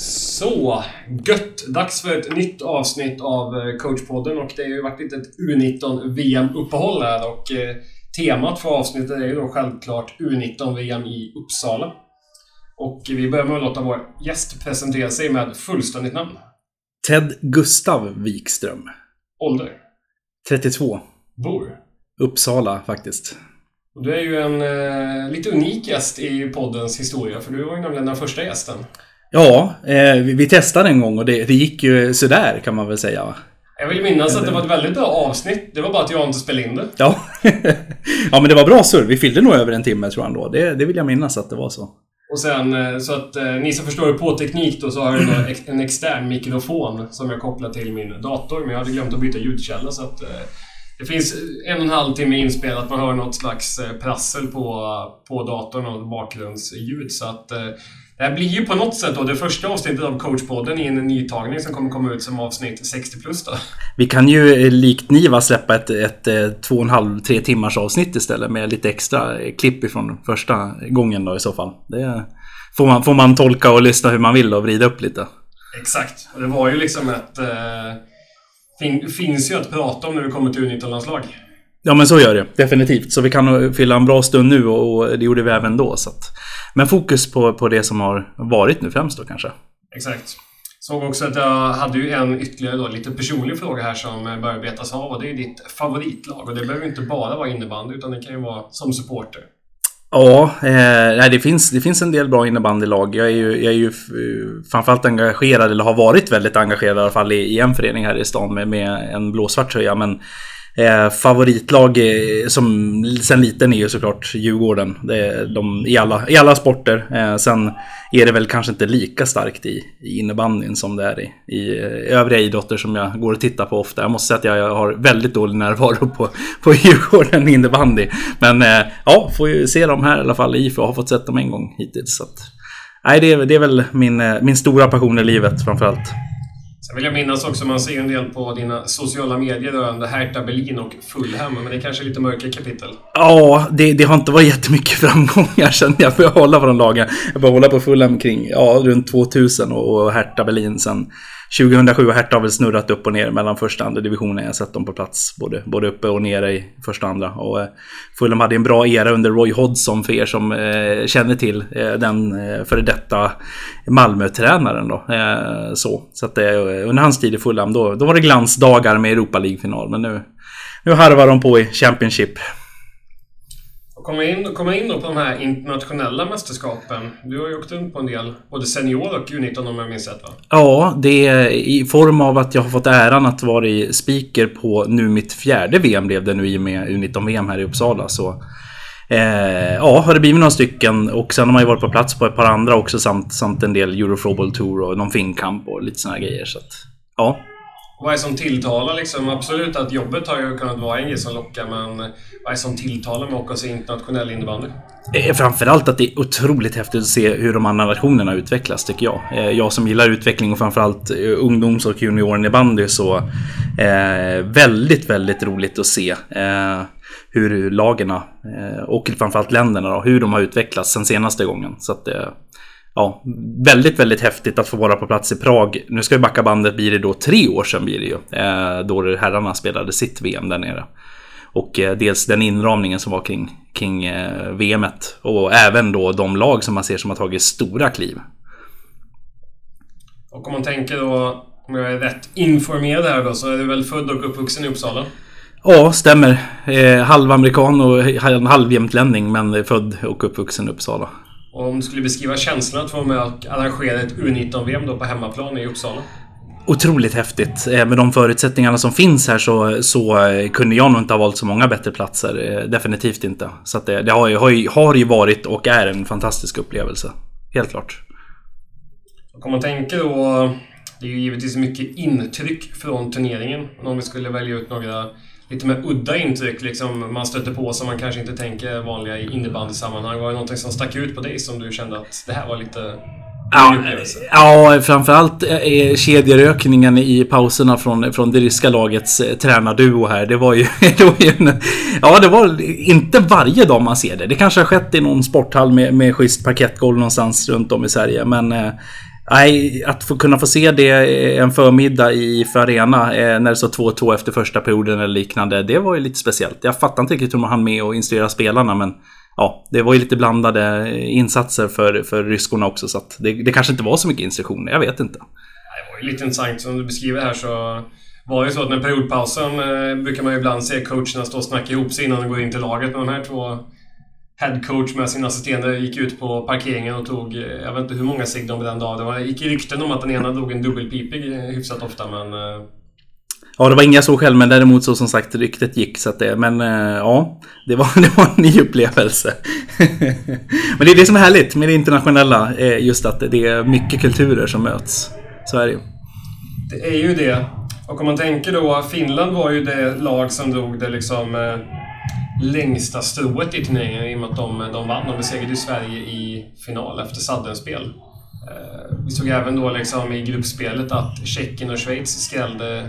Så, gött! Dags för ett nytt avsnitt av eh, coachpodden och det har ju varit ett U19 VM-uppehåll här och eh, temat för avsnittet är ju då självklart U19 VM i Uppsala. Och vi börjar med att låta vår gäst presentera sig med fullständigt namn. Ted Gustav Wikström. Ålder? 32. Bor? Uppsala faktiskt. Och du är ju en eh, lite unik gäst i poddens historia för du var ju nämligen den första gästen. Ja, eh, vi, vi testade en gång och det, det gick ju sådär kan man väl säga. Jag vill minnas att det var ett väldigt bra avsnitt. Det var bara att jag inte spelade in det. Ja, ja men det var bra surr. Vi fyllde nog över en timme tror jag ändå. Det, det vill jag minnas att det var så. Och sen eh, så att eh, ni som förstår på teknik då så har jag en extern mikrofon som jag kopplar till min dator. Men jag hade glömt att byta ljudkälla så att eh, det finns en och en halv timme inspelat. Man hör något slags eh, prassel på, på datorn och bakgrundsljud. Så att eh, det här blir ju på något sätt då det första avsnittet av coachpodden i en nytagning som kommer komma ut som avsnitt 60 plus då. Vi kan ju eh, likt Niva släppa ett, ett, eh, två och en halv, tre timmars avsnitt istället med lite extra klipp ifrån första gången då i så fall. Det får man, får man tolka och lyssna hur man vill och vrida upp lite. Exakt. Och det var ju liksom ett... Eh, fin, finns ju att prata om när vi kommer till U19-landslag. Ja men så gör det definitivt. Så vi kan fylla en bra stund nu och, och det gjorde vi även då. Så att, men fokus på, på det som har varit nu främst då kanske. Exakt. Såg också att jag hade ju en ytterligare då, lite personlig fråga här som börjar betas av och det är ditt favoritlag. Och det behöver inte bara vara innebandy utan det kan ju vara som supporter. Ja, eh, det, finns, det finns en del bra innebandylag. Jag är ju, jag är ju eh, framförallt engagerad, eller har varit väldigt engagerad i alla fall i, i en förening här i stan med, med en blåsvart tröja. Men eh, favoritlag eh, som sen liten är ju såklart Djurgården. Det är de, i, alla, I alla sporter. Eh, sen är det väl kanske inte lika starkt i, i innebandyn som det är i, i eh, övriga idrotter som jag går och tittar på ofta. Jag måste säga att jag har väldigt dålig närvaro på, på Djurgården innebandy. Men eh, ja, får ju se dem här i alla fall. IFA har fått sett dem en gång hittills. Så att, nej, det är, det är väl min, eh, min stora passion i livet framförallt. Sen vill jag minnas också, man ser ju en del på dina sociala medier rörande Hertha Berlin och Fulham, men det är kanske lite mörka kapitel. Ja, det, det har inte varit jättemycket framgångar känner jag började hålla på de lagen. Jag började hålla på Fulham kring, ja, runt 2000 och, och Hertha Berlin sen 2007 och Hertha har väl snurrat upp och ner mellan första och andra divisionen. Jag har sett dem på plats både, både uppe och nere i första och andra. Och eh, Fulham hade en bra era under Roy Hodgson för er som eh, känner till eh, den eh, före detta Malmö-tränaren då. Eh, så så att, eh, under hans tid i Fulham då, då var det glansdagar med Europa League-final. Men nu, nu harvar de på i Championship. Och komma in, komma in då på de här internationella mästerskapen. Du har ju åkt runt på en del, både senior och U19 om jag minns rätt va? Ja, det är i form av att jag har fått äran att vara i speaker på nu mitt fjärde VM blev det nu i och med U19-VM här i Uppsala. Så eh, ja, har det blivit några stycken och sen har man ju varit på plats på ett par andra också samt, samt en del Euroflowball Tour och någon Finnkamp och lite sådana grejer. Så att, ja. Vad är det som tilltalar liksom? Absolut att jobbet har ju kunnat vara en grej som lockar, men vad är det som tilltalar med att åka och se internationell innebandy? Eh, framförallt att det är otroligt häftigt att se hur de andra nationerna utvecklas tycker jag. Eh, jag som gillar utveckling och framförallt eh, ungdoms och juniorinnebandy så eh, väldigt, väldigt roligt att se eh, hur lagen eh, och framförallt länderna då, hur de har utvecklats sen senaste gången. Så att eh, ja, väldigt, väldigt häftigt att få vara på plats i Prag. Nu ska vi backa bandet, blir det då tre år sedan blir det ju. Eh, då herrarna spelade sitt VM där nere. Och eh, dels den inramningen som var kring, kring eh, VMet. Och även då de lag som man ser som har tagit stora kliv. Och om man tänker då, om jag är rätt informerad här då, så är du väl född och uppvuxen i Uppsala? Ja, stämmer. Eh, halvamerikan och halv- halvjämtlänning men född och uppvuxen i Uppsala. Och om du skulle beskriva känslan att vara med och arrangera ett U19-VM då på hemmaplan i Uppsala? Otroligt häftigt. Eh, Med de förutsättningarna som finns här så, så eh, kunde jag nog inte ha valt så många bättre platser. Eh, Definitivt inte. Så det, det har, ju, har, ju, har ju varit och är en fantastisk upplevelse. Helt klart. Och om man tänker då, det är ju givetvis mycket intryck från turneringen. Men om vi skulle välja ut några lite mer udda intryck liksom man stöter på som man kanske inte tänker vanliga i innebandysammanhang. Var det någonting som stack ut på dig som du kände att det här var lite Ja, ja, framförallt är kedjerökningen i pauserna från, från det ryska lagets eh, tränarduo här. Det var ju... Det var ju en, ja, det var inte varje dag man ser det. Det kanske har skett i någon sporthall med, med schysst parkettgolv någonstans runt om i Sverige. Men eh, Nej, att få kunna få se det eh, en förmiddag i för Arena eh, när det står 2-2 efter första perioden eller liknande. Det var ju lite speciellt. Jag fattar inte riktigt hur man hann med att instruera spelarna men ja, det var ju lite blandade eh, insatser för, för ryskorna också så att det, det kanske inte var så mycket instruktioner. Jag vet inte. Det var ju lite intressant som du beskriver här så var det ju så att när periodpausen eh, brukar man ju ibland se coacherna stå och snacka ihop sig innan de går in till laget. Men de här två headcoach med sina assisterande gick ut på parkeringen och tog, eh, jag vet inte hur många cigg de brände av. Det var, gick rykten om att den ena drog en dubbelpipig eh, hyfsat ofta men... Eh, ja, det var inga så själv, men däremot så som sagt ryktet gick så att det, men ja, det var, det var en ny upplevelse. men det är det som är härligt med det internationella, just att det är mycket kulturer som möts. Så är det ju. Det är ju det. Och om man tänker då, Finland var ju det lag som drog det liksom längsta strået i turneringen i och med att de, de vann. De besegrade Sverige i final efter saddenspel. Eh, vi såg även då liksom i gruppspelet att Tjeckien och Schweiz skrällde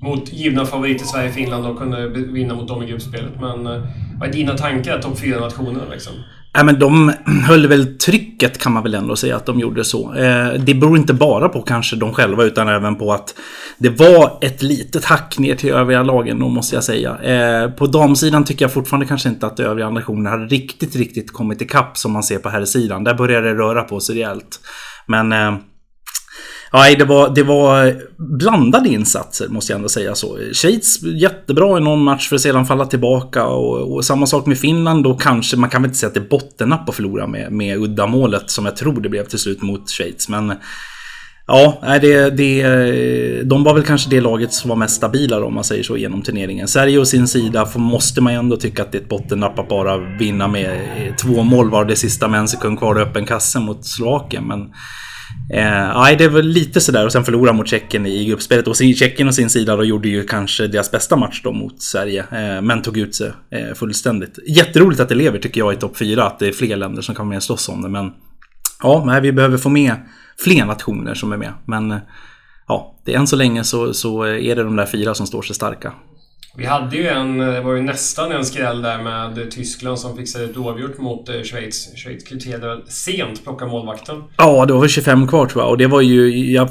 mot givna favoriter Sverige och Finland och kunde vinna mot dem i gruppspelet. Men eh, vad är dina tankar, topp 4-nationer liksom? Ja, men de höll väl trycket kan man väl ändå säga att de gjorde så. Eh, det beror inte bara på kanske de själva utan även på att det var ett litet hack ner till övriga lagen då måste jag säga. Eh, på damsidan tycker jag fortfarande kanske inte att övriga nationer har riktigt, riktigt kommit ikapp som man ser på här sidan. Där börjar det röra på sig rejält. Men eh, Nej, det var, det var blandade insatser måste jag ändå säga så. Schweiz jättebra i någon match för att sedan falla tillbaka och, och samma sak med Finland då kanske, man kan väl inte säga att det är bottennapp att förlora med, med uddamålet som jag tror det blev till slut mot Schweiz. Men Ja, det, det, de var väl kanske det laget som var mest stabila då om man säger så genom turneringen. Sverige å sin sida måste man ju ändå tycka att det är ett bottennapp att bara vinna med två mål var det sista med en sekund kvar i öppen kasse mot Slovakien. Men Eh, nej, det var lite sådär och sen förlora mot Tjeckien i gruppspelet. Och Tjeckien å sin sida då gjorde ju kanske deras bästa match då mot Sverige. Eh, men tog ut sig eh, fullständigt. Jätteroligt att det lever tycker jag i topp 4. Att det är fler länder som kan vara med och slåss om det. Men ja, nej, vi behöver få med fler nationer som är med. Men eh, ja, det, är än så länge så, så är det de där fyra som står sig starka. Vi hade ju en, det var ju nästan en skräll där med Tyskland som fixade ett oavgjort mot eh, Schweiz. Schweiz kvitterade sent, plocka målvakten. Ja, det var väl 25 kvar tror jag. Och det var ju... Jag,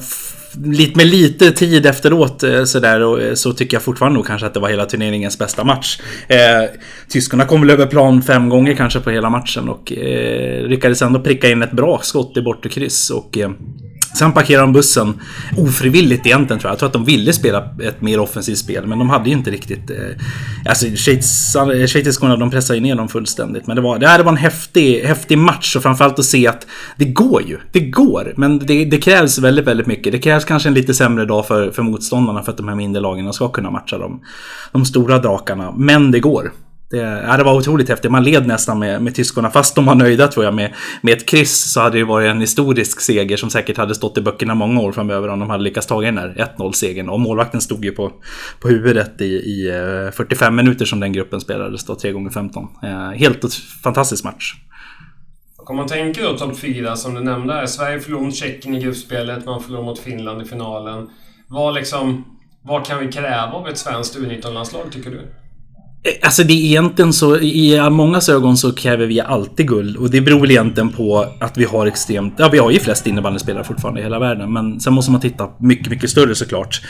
med lite tid efteråt eh, sådär eh, så tycker jag fortfarande nog kanske att det var hela turneringens bästa match. Eh, tyskarna kom väl över plan fem gånger kanske på hela matchen och eh, lyckades ändå pricka in ett bra skott i bortre kryss och eh, Sen parkerade de bussen ofrivilligt egentligen tror jag. Jag tror att de ville spela ett mer offensivt spel men de hade ju inte riktigt... Eh, alltså schweiziskorna de pressade ju ner dem fullständigt. Men det var, det här var en häftig, häftig match och framförallt att se att det går ju. Det går. Men det, det krävs väldigt, väldigt mycket. Det krävs kanske en lite sämre dag för, för motståndarna för att de här mindre lagen ska kunna matcha dem. de stora drakarna. Men det går. Det, ja, det var otroligt häftigt. Man led nästan med, med tyskarna. Fast de var nöjda tror jag med, med ett kryss så hade det varit en historisk seger som säkert hade stått i böckerna många år framöver om de hade lyckats ta den där 1-0-segern. Och målvakten stod ju på, på huvudet i, i eh, 45 minuter som den gruppen spelades då, 3 x 15 Helt fantastisk match. Om man tänker då topp 4 som du nämnde här. Sverige förlorade mot Tjeckien i gruppspelet, man förlorade mot Finland i finalen. Vad liksom... Vad kan vi kräva av ett svenskt U19-landslag tycker du? Eh, alltså det är egentligen så, i många ögon så kräver vi alltid guld. Och det beror väl egentligen på att vi har extremt, ja vi har ju flest innebandyspelare fortfarande i hela världen. Men sen måste man titta mycket, mycket större såklart.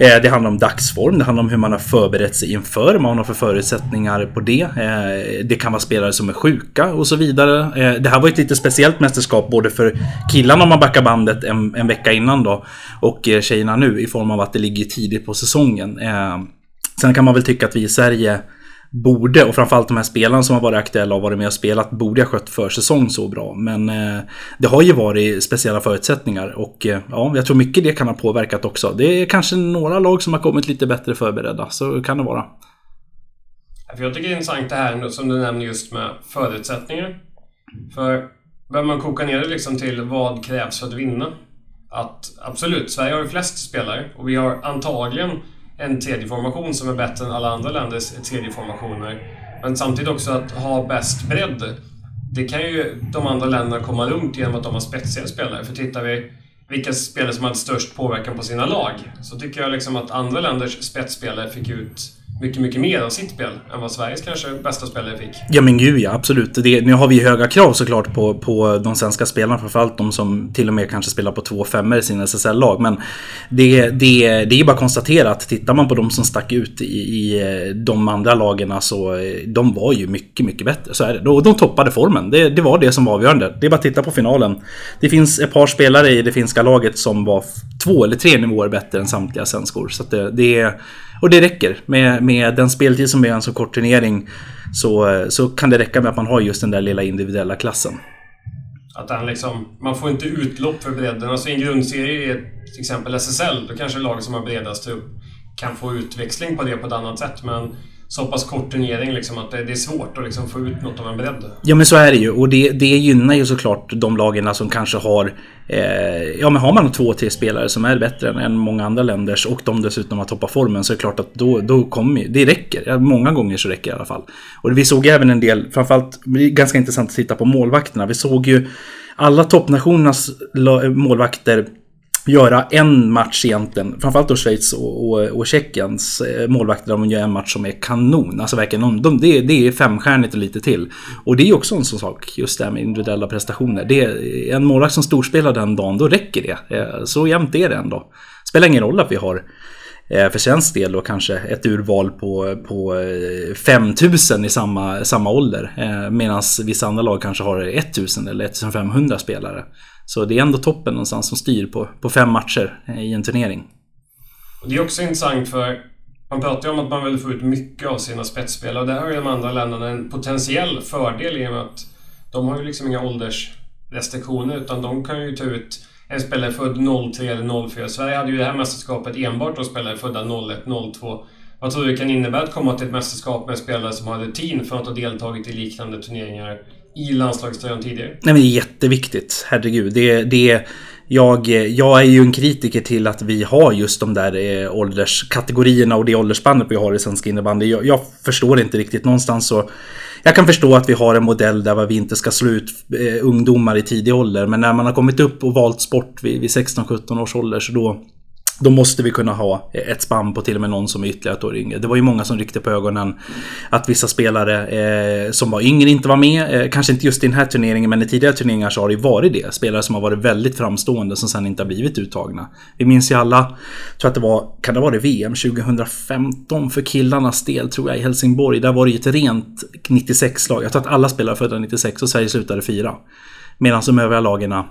Eh, det handlar om dagsform, det handlar om hur man har förberett sig inför, vad man har för förutsättningar på det. Eh, det kan vara spelare som är sjuka och så vidare. Eh, det här var ett lite speciellt mästerskap både för killarna om man backar bandet en, en vecka innan då och eh, tjejerna nu i form av att det ligger tidigt på säsongen. Sen kan man väl tycka att vi i Sverige borde, och framförallt de här spelarna som har varit aktuella och varit med och spelat, borde ha skött försäsong så bra. Men eh, det har ju varit speciella förutsättningar och eh, ja, jag tror mycket det kan ha påverkat också. Det är kanske några lag som har kommit lite bättre förberedda, så kan det vara. För jag tycker det är intressant det här som du nämner just med förutsättningar. För behöver man koka ner det liksom till vad krävs för att vinna? Att absolut, Sverige har ju flest spelare och vi har antagligen en tredje formation som är bättre än alla andra länders tredje formationer. Men samtidigt också att ha bäst bredd. Det kan ju de andra länderna komma runt genom att de har spetsiga spelare. För tittar vi vilka spelare som hade störst påverkan på sina lag så tycker jag liksom att andra länders spetsspelare fick ut mycket, mycket mer av sitt spel än vad Sveriges kanske bästa spelare fick. Ja men gud ja, absolut. Det, nu har vi höga krav såklart på, på de svenska spelarna, framförallt de som till och med kanske spelar på två femmor i sina SSL-lag. Men det, det, det är bara att konstatera att tittar man på de som stack ut i, i eh, de andra lagen så de var ju mycket, mycket bättre. Så är det. De, de toppade formen. Det, det var det som var avgörande. Det är bara att titta på finalen. Det finns ett par spelare i det finska laget som var två eller tre nivåer bättre än samtliga svenskor. Så det, det är och det räcker. Med, med den speltid som är en så kort turnering så, så kan det räcka med att man har just den där lilla individuella klassen. Att den liksom, man får inte utlopp för bredden. Alltså i en grundserie till exempel SSL, då kanske laget som har bredast upp kan få utväxling på det på ett annat sätt. Men så pass kort turnering liksom att det, det är svårt att liksom få ut något av en bredd. Ja men så är det ju och det, det gynnar ju såklart de lagen som kanske har Eh, ja men har man två, tre spelare som är bättre än, många andra länders och de dessutom har toppat formen så är det klart att då, då kommer det räcker. Många gånger så räcker det i alla fall. Och vi såg även en del, framförallt det är ganska intressant att titta på målvakterna. Vi såg ju alla toppnationernas målvakter göra en match egentligen, framförallt då Schweiz och, och, och Tjeckiens eh, målvakter, de gör en match som är kanon. Alltså verkligen, de, det, det är femstjärnigt och lite till. Och det är också en sån sak, just det här med individuella prestationer. Det är, en målvakt som storspelar den dagen, då räcker det. Eh, så jämnt är det ändå. Spelar ingen roll att vi har eh, för svensk del då kanske ett urval på, på 5000 i samma, samma ålder. Medan vissa andra lag kanske har 1000 eller 1500 spelare. Så det är ändå toppen någonstans som styr på, på fem matcher eh, i en turnering. Det är också intressant för man pratar ju om att man vill få ut mycket av sina spetsspelare och där har ju de andra länderna en potentiell fördel i och med att de har ju liksom inga åldersrestriktioner utan de kan ju ta ut en spelare född 03 eller 04. Sverige hade ju det här mästerskapet enbart då spelare födda 01, 02. Vad tror du det kan innebära att komma till ett mästerskap med spelare som har rutin för att ha deltagit i liknande turneringar i landslagströjan tidigare. Nej men det är jätteviktigt. Herregud. Det, det, jag, jag är ju en kritiker till att vi har just de där eh, ålderskategorierna och det åldersspannet vi har i svensk innebandy. Jag, jag, förstår inte riktigt. Någonstans så... Jag kan förstå att vi har en modell där vi inte ska slå ut eh, ungdomar i tidig ålder. Men när man har kommit upp och valt sport vid, vid 16-17 års ålder så då då måste vi kunna ha ett spann på till och med någon som är ytterligare ett år yngre. Det var ju många som ryckte på ögonen att vissa spelare eh, som var yngre inte var med. Eh, kanske inte just i den här turneringen men i tidigare turneringar så har det ju varit det. Spelare som har varit väldigt framstående som sen inte har blivit uttagna. Vi minns ju alla, tror att det var, kan det vara det VM 2015 för killarnas del tror jag i Helsingborg. Där var det ju ett rent 96-lag. Jag tror att alla spelare födda 96 och Sverige slutade fyra. Medan de övriga lagarna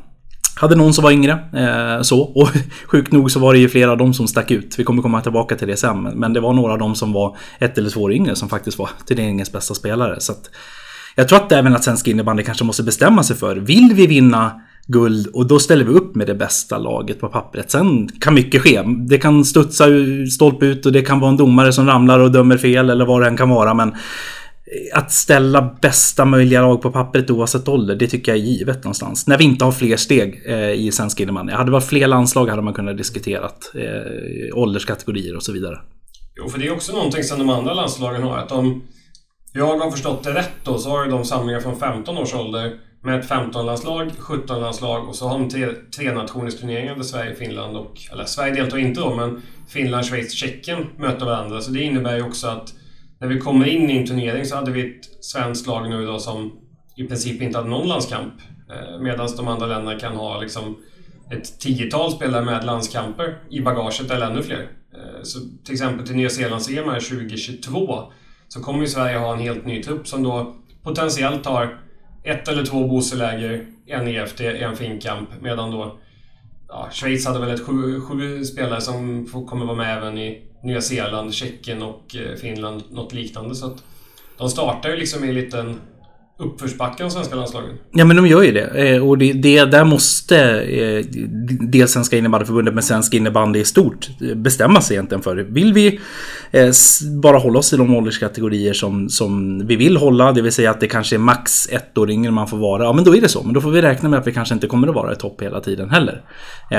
hade någon som var yngre. Eh, så. Och sjukt nog så var det ju flera av dem som stack ut. Vi kommer komma tillbaka till det sen. Men det var några av dem som var ett eller två år yngre som faktiskt var turneringens bästa spelare. Så att, jag tror att även att svensk innebandy kanske måste bestämma sig för. Vill vi vinna guld och då ställer vi upp med det bästa laget på pappret. Sen kan mycket ske. Det kan studsa stolpe ut och det kan vara en domare som ramlar och dömer fel eller vad det än kan vara. Men att ställa bästa möjliga lag på pappret oavsett ålder, det tycker jag är givet någonstans. När vi inte har fler steg eh, i svensk innebandy. Hade det varit fler landslag hade man kunnat diskutera eh, ålderskategorier och så vidare. Jo, för det är också någonting som de andra landslagen har. Att de, jag har förstått det rätt då, så har de samlingar från 15 års ålder med ett 15-landslag, 17-landslag och så har de tre, tre nationers turneringar där Sverige, Finland och... Eller Sverige deltar inte då, men Finland, Schweiz, Tjeckien möter varandra. Så det innebär ju också att när vi kommer in i en turnering så hade vi ett svenskt lag nu då som i princip inte hade någon landskamp. Eh, medan de andra länderna kan ha liksom ett tiotal spelare med landskamper i bagaget eller ännu fler. Eh, så till exempel till Nya Zeelands EM 2022 så kommer ju Sverige ha en helt ny trupp som då potentiellt har ett eller två Boseläger, en EFT, en finkamp medan då ja, Schweiz hade väl ett sju, sju spelare som kommer vara med även i Nya Zeeland, Tjeckien och eh, Finland något liknande. Så att de startar ju liksom i en liten uppförsbacke av svenska landslagen. Ja men de gör ju det. Eh, och det, det där måste eh, dels Svenska innebandyförbundet men Svensk innebandy i stort eh, bestämma sig egentligen för. Vill vi eh, bara hålla oss i de ålderskategorier som, som vi vill hålla, det vill säga att det kanske är max ett år yngre man får vara. Ja men då är det så. Men då får vi räkna med att vi kanske inte kommer att vara i topp hela tiden heller.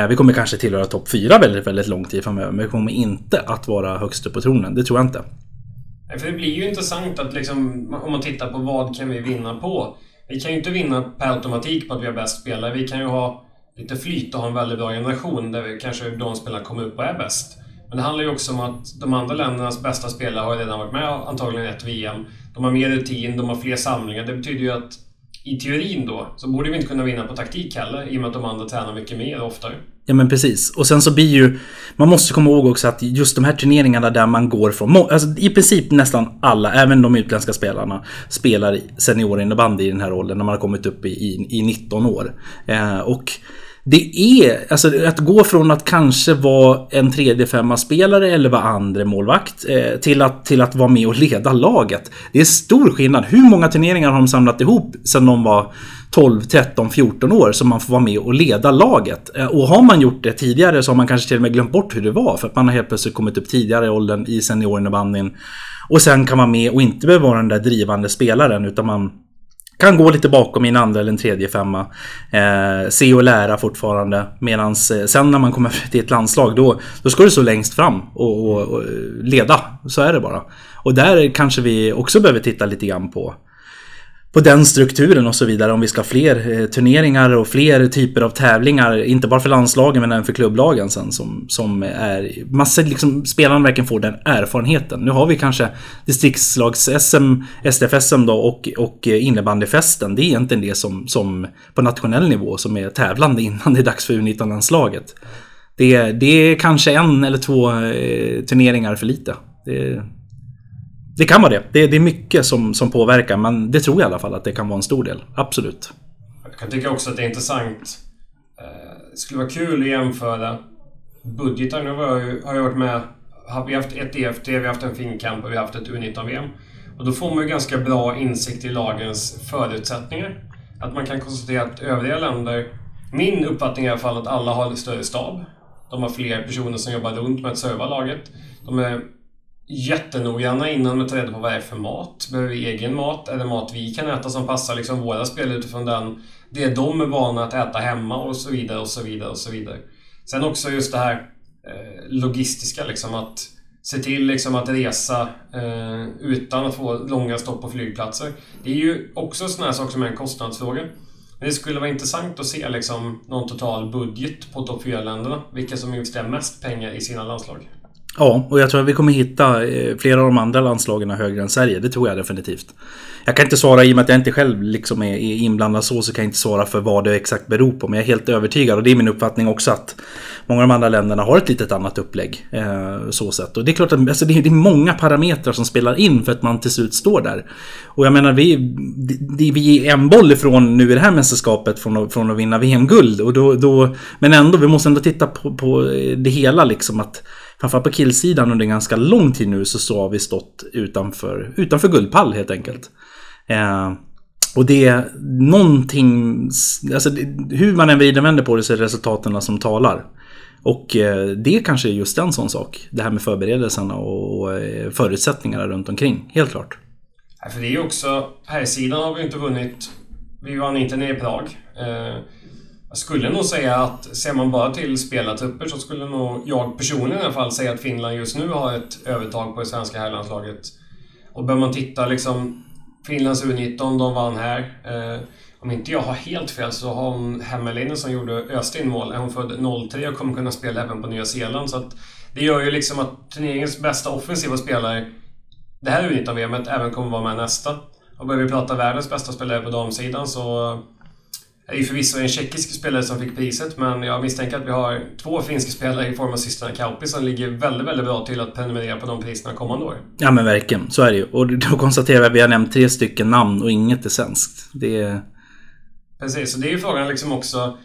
Vi kommer kanske tillhöra topp fyra väldigt, väldigt lång tid framöver. Men vi kommer inte att vara högst upp på tronen. Det tror jag inte. För det blir ju intressant att liksom, om man tittar på vad kan vi vinna på? Vi kan ju inte vinna per automatik på att vi har bäst spelare. Vi kan ju ha lite flyt och ha en väldigt bra generation där vi kanske de spelarna kommer upp och är bäst. Men det handlar ju också om att de andra ländernas bästa spelare har redan varit med antagligen ett VM. De har mer rutin, de har fler samlingar. Det betyder ju att i teorin då, så borde vi inte kunna vinna på taktik heller i och med att de andra tränar mycket mer oftare. Ja men precis. Och sen så blir ju... Man måste komma ihåg också att just de här turneringarna där man går från... Alltså i princip nästan alla, även de utländska spelarna, spelar seniorinnebandy i den här åldern när man har kommit upp i, i, i 19 år. Eh, och det är, alltså att gå från att kanske vara en tredje femma spelare eller vara andra målvakt eh, till, att, till att vara med och leda laget. Det är stor skillnad. Hur många turneringar har de samlat ihop sedan de var 12, 13, 14 år som man får vara med och leda laget? Eh, och har man gjort det tidigare så har man kanske till och med glömt bort hur det var för att man har helt plötsligt kommit upp tidigare i åldern i seniorinnebandyn. Och sen kan man med och inte behöva vara den där drivande spelaren utan man kan gå lite bakom i en andra eller en tredje femma. Eh, se och lära fortfarande. Medan eh, sen när man kommer till ett landslag då, då ska du stå längst fram och, och, och, leda. Så är det bara. Och där kanske vi också behöver titta lite grann på på den strukturen och så vidare. Om vi ska ha fler eh, turneringar och fler typer av tävlingar. Inte bara för landslagen men även för klubblagen sen. Som, som är... Massa liksom, spelarna verkligen får den erfarenheten. Nu har vi kanske distriktslags-SM, SDF-SM då och, och eh, innebandyfesten. Det är egentligen det som, som på nationell nivå som är tävlande innan det är dags för U19-landslaget. Det, det är kanske en eller två eh, turneringar för lite. Det, det kan vara det. det. Det är mycket som, som påverkar men det tror jag i alla fall att det kan vara en stor del. Absolut. Jag kan tycka också att det är intressant. Det skulle vara kul att jämföra budgetar. Nu har jag, har jag varit med. Vi har haft ett EFT, vi har haft en Finnkamp och vi har haft ett U19-VM. Och då får man ju ganska bra insikt i lagens förutsättningar. Att man kan konstatera att övriga länder... Min uppfattning är i alla fall att alla har större stab. De har fler personer som jobbar runt med att serva laget. De är jättenoggranna innan med att ta reda på vad det är för mat. Behöver vi egen mat? Är det mat vi kan äta som passar liksom våra spel utifrån den, det de är vana att äta hemma och så vidare och så vidare och så vidare. Sen också just det här eh, logistiska liksom att se till liksom att resa eh, utan att få långa stopp på flygplatser. Det är ju också sådana här saker som är en kostnadsfråga. Men det skulle vara intressant att se liksom någon total budget på topp 4-länderna. Vilka som investerar mest pengar i sina landslag. Ja, och jag tror att vi kommer hitta eh, flera av de andra landslagen högre än Sverige. Det tror jag definitivt. Jag kan inte svara, i och med att jag inte själv liksom är inblandad så, så kan jag inte svara för vad det exakt beror på. Men jag är helt övertygad, och det är min uppfattning också, att många av de andra länderna har ett litet annat upplägg. Eh, så sätt. Och det är klart att alltså, det, är, många parametrar som spelar in för att man till slut står där. Och jag menar, vi, vi är en boll ifrån nu i det här mästerskapet från att, från att vinna VM-guld. Och då, då, men ändå, vi måste ändå titta på, på det hela liksom. att framförallt på killsidan under ganska lång tid nu så, så har vi stått utanför, utanför guldpall helt enkelt. Eh, och det är någonting, alltså hur man än vrider vänder på det så är det resultaten som talar. Och eh, det kanske är just en sån sak. Det här med förberedelserna och eh, förutsättningarna runt omkring. Helt klart. Ja, för det är ju också, här sidan har vi inte vunnit. Vi vann inte ner i Prag. Eh, jag skulle nog säga att ser man bara till spelartrupper så skulle nog jag personligen i alla fall säga att Finland just nu har ett övertag på det svenska herrlandslaget. Och bör man titta liksom Finlands U19, de vann här. Eh, om inte jag har helt fel så har hon Hemmelinen som gjorde Östin mål. Är hon född 03 och kommer kunna spela även på Nya Zeeland. Så att det gör ju liksom att turneringens bästa offensiva spelare det här U19-VMet även kommer vara med nästa. Och börjar vi prata världens bästa spelare på damsidan så är ju förvisso en tjeckisk spelare som fick priset, men jag misstänker att vi har två finska spelare i form av systrarna Kauppi som ligger väldigt, väldigt bra till att prenumerera på de priserna kommande år. Ja men verkligen, så är det ju. Och då konstaterar vi att vi har nämnt tre stycken namn och inget är svenskt. Det är... Precis, och det är ju frågan liksom också...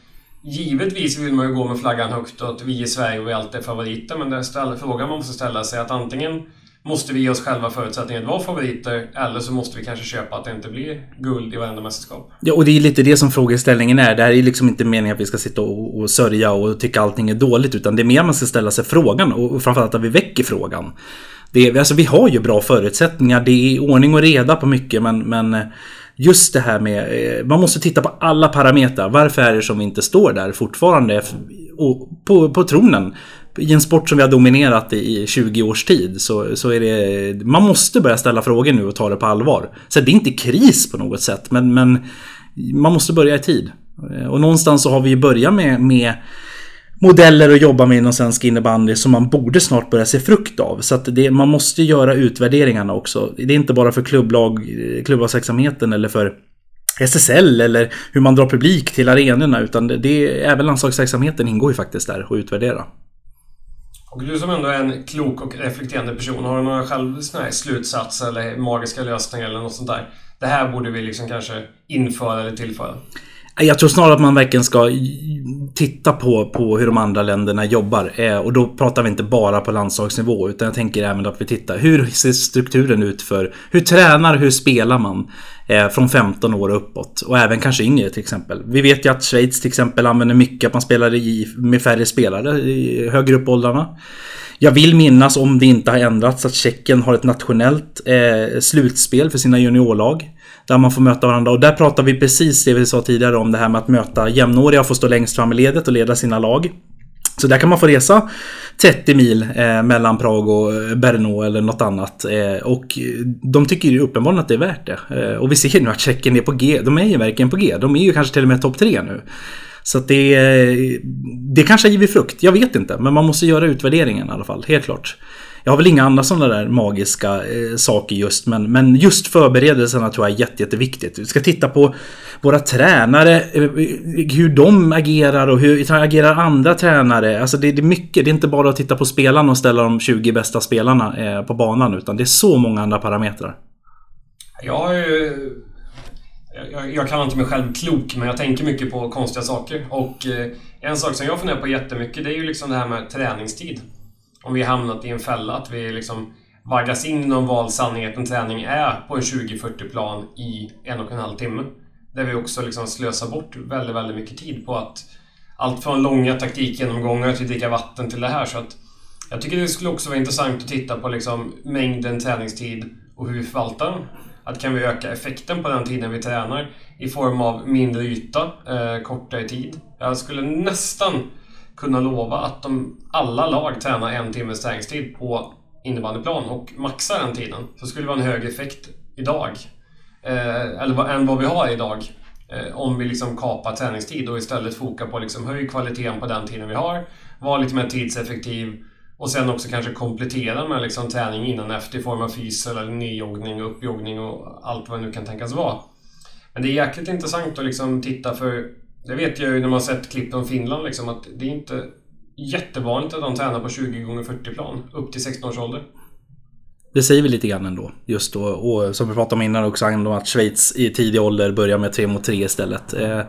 Givetvis vill man ju gå med flaggan högt och att vi i Sverige och vi alltid är favoriter, men den frågan man måste ställa sig är att antingen måste vi ge oss själva förutsättningar att vara favoriter eller så måste vi kanske köpa att det inte blir guld i varenda mästerskap. Ja, och det är lite det som frågeställningen är. Det här är liksom inte meningen att vi ska sitta och, och sörja och tycka allting är dåligt utan det är mer man ska ställa sig frågan och framförallt att vi väcker frågan. Det är, alltså, vi har ju bra förutsättningar. Det är ordning och reda på mycket men, men just det här med... Eh, man måste titta på alla parametrar. Varför är det som vi inte står där fortfarande på, på tronen? I en sport som vi har dominerat i 20 års tid så, så är det... Man måste börja ställa frågor nu och ta det på allvar. Så det är inte kris på något sätt men, men man måste börja i tid. Eh, och någonstans så har vi ju börjat med, med modeller att jobba med inom svensk innebandy som man borde snart börja se frukt av. Så att det, man måste göra utvärderingarna också. Det är inte bara för klubblag, eh, klubblagsverksamheten eller för SSL eller hur man drar publik till arenorna utan det, det, även landslagsverksamheten ingår ju faktiskt där och utvärdera. Och du som ändå är en klok och reflekterande person, har du några själv slutsatser eller magiska lösningar eller något sånt där? Det här borde vi liksom kanske införa eller tillföra? Jag tror snarare att man verkligen ska titta på, på hur de andra länderna jobbar. Eh, och då pratar vi inte bara på landslagsnivå utan jag tänker även att vi tittar. Hur ser strukturen ut för... Hur tränar, hur spelar man? Eh, från 15 år och uppåt. Och även kanske yngre till exempel. Vi vet ju att Schweiz till exempel använder mycket att man spelar i, med färre spelare i högre upp åldrarna. Jag vill minnas, om det inte har ändrats, att Tjeckien har ett nationellt eh, slutspel för sina juniorlag. Där man får möta varandra. Och där pratar vi precis det vi sa tidigare om det här med att möta jämnåriga och få stå längst fram i ledet och leda sina lag. Så där kan man få resa 30 mil eh, mellan Prag och eh, Brno eller något annat. Eh, och de tycker ju uppenbarligen att det är värt det. Eh, och vi ser nu att Tjeckien är på G. De är ju verkligen på G. De är ju kanske till och med topp 3 nu. Så att det, eh, det kanske har givit frukt. Jag vet inte. Men man måste göra utvärderingen i alla fall. Helt klart. Jag har väl inga andra sådana där magiska eh, saker just men, men just förberedelserna tror jag är jätte, jätteviktigt. Vi ska titta på våra tränare, eh, eh, hur de agerar och hur agerar andra tränare. Alltså det, det är mycket, det är inte bara att titta på spelarna och ställa de 20 bästa spelarna eh, på banan utan det är så många andra parametrar. Jag har ju jag, jag kallar inte mig själv klok, men jag tänker mycket på konstiga saker. Och eh, en sak som jag funderar på jättemycket, det är ju liksom det här med träningstid om vi hamnat i en fälla, att vi liksom vaggas in i någon vald sanning att en träning är på en 20-40 plan i en och en halv timme. Där vi också liksom slösar bort väldigt, väldigt mycket tid på att allt från långa taktikgenomgångar till dricka vatten till det här. Så att jag tycker det skulle också vara intressant att titta på liksom mängden träningstid och hur vi förvaltar den. Att kan vi öka effekten på den tiden vi tränar i form av mindre yta, eh, kortare tid. Jag skulle nästan kunna lova att de, alla lag tränar en timmes träningstid på innebandyplan och maxar den tiden så skulle det vara en högre effekt idag. Eh, eller än vad vi har idag. Eh, om vi liksom kapar träningstid och istället fokar på liksom höj kvaliteten på den tiden vi har. Var lite mer tidseffektiv och sen också kanske komplettera med liksom träning innan och efter i form av fys eller nyjoggning, uppjoggning och allt vad det nu kan tänkas vara. Men det är jäkligt intressant att liksom titta för det vet jag ju när man sett klipp från Finland liksom att det är inte jättevanligt att de tränar på 20 gånger 40 plan upp till 16 års ålder. Det säger vi lite grann ändå. Just då. Och som vi pratade om innan också, att Schweiz i tidig ålder börjar med 3 mot 3 istället. Eh,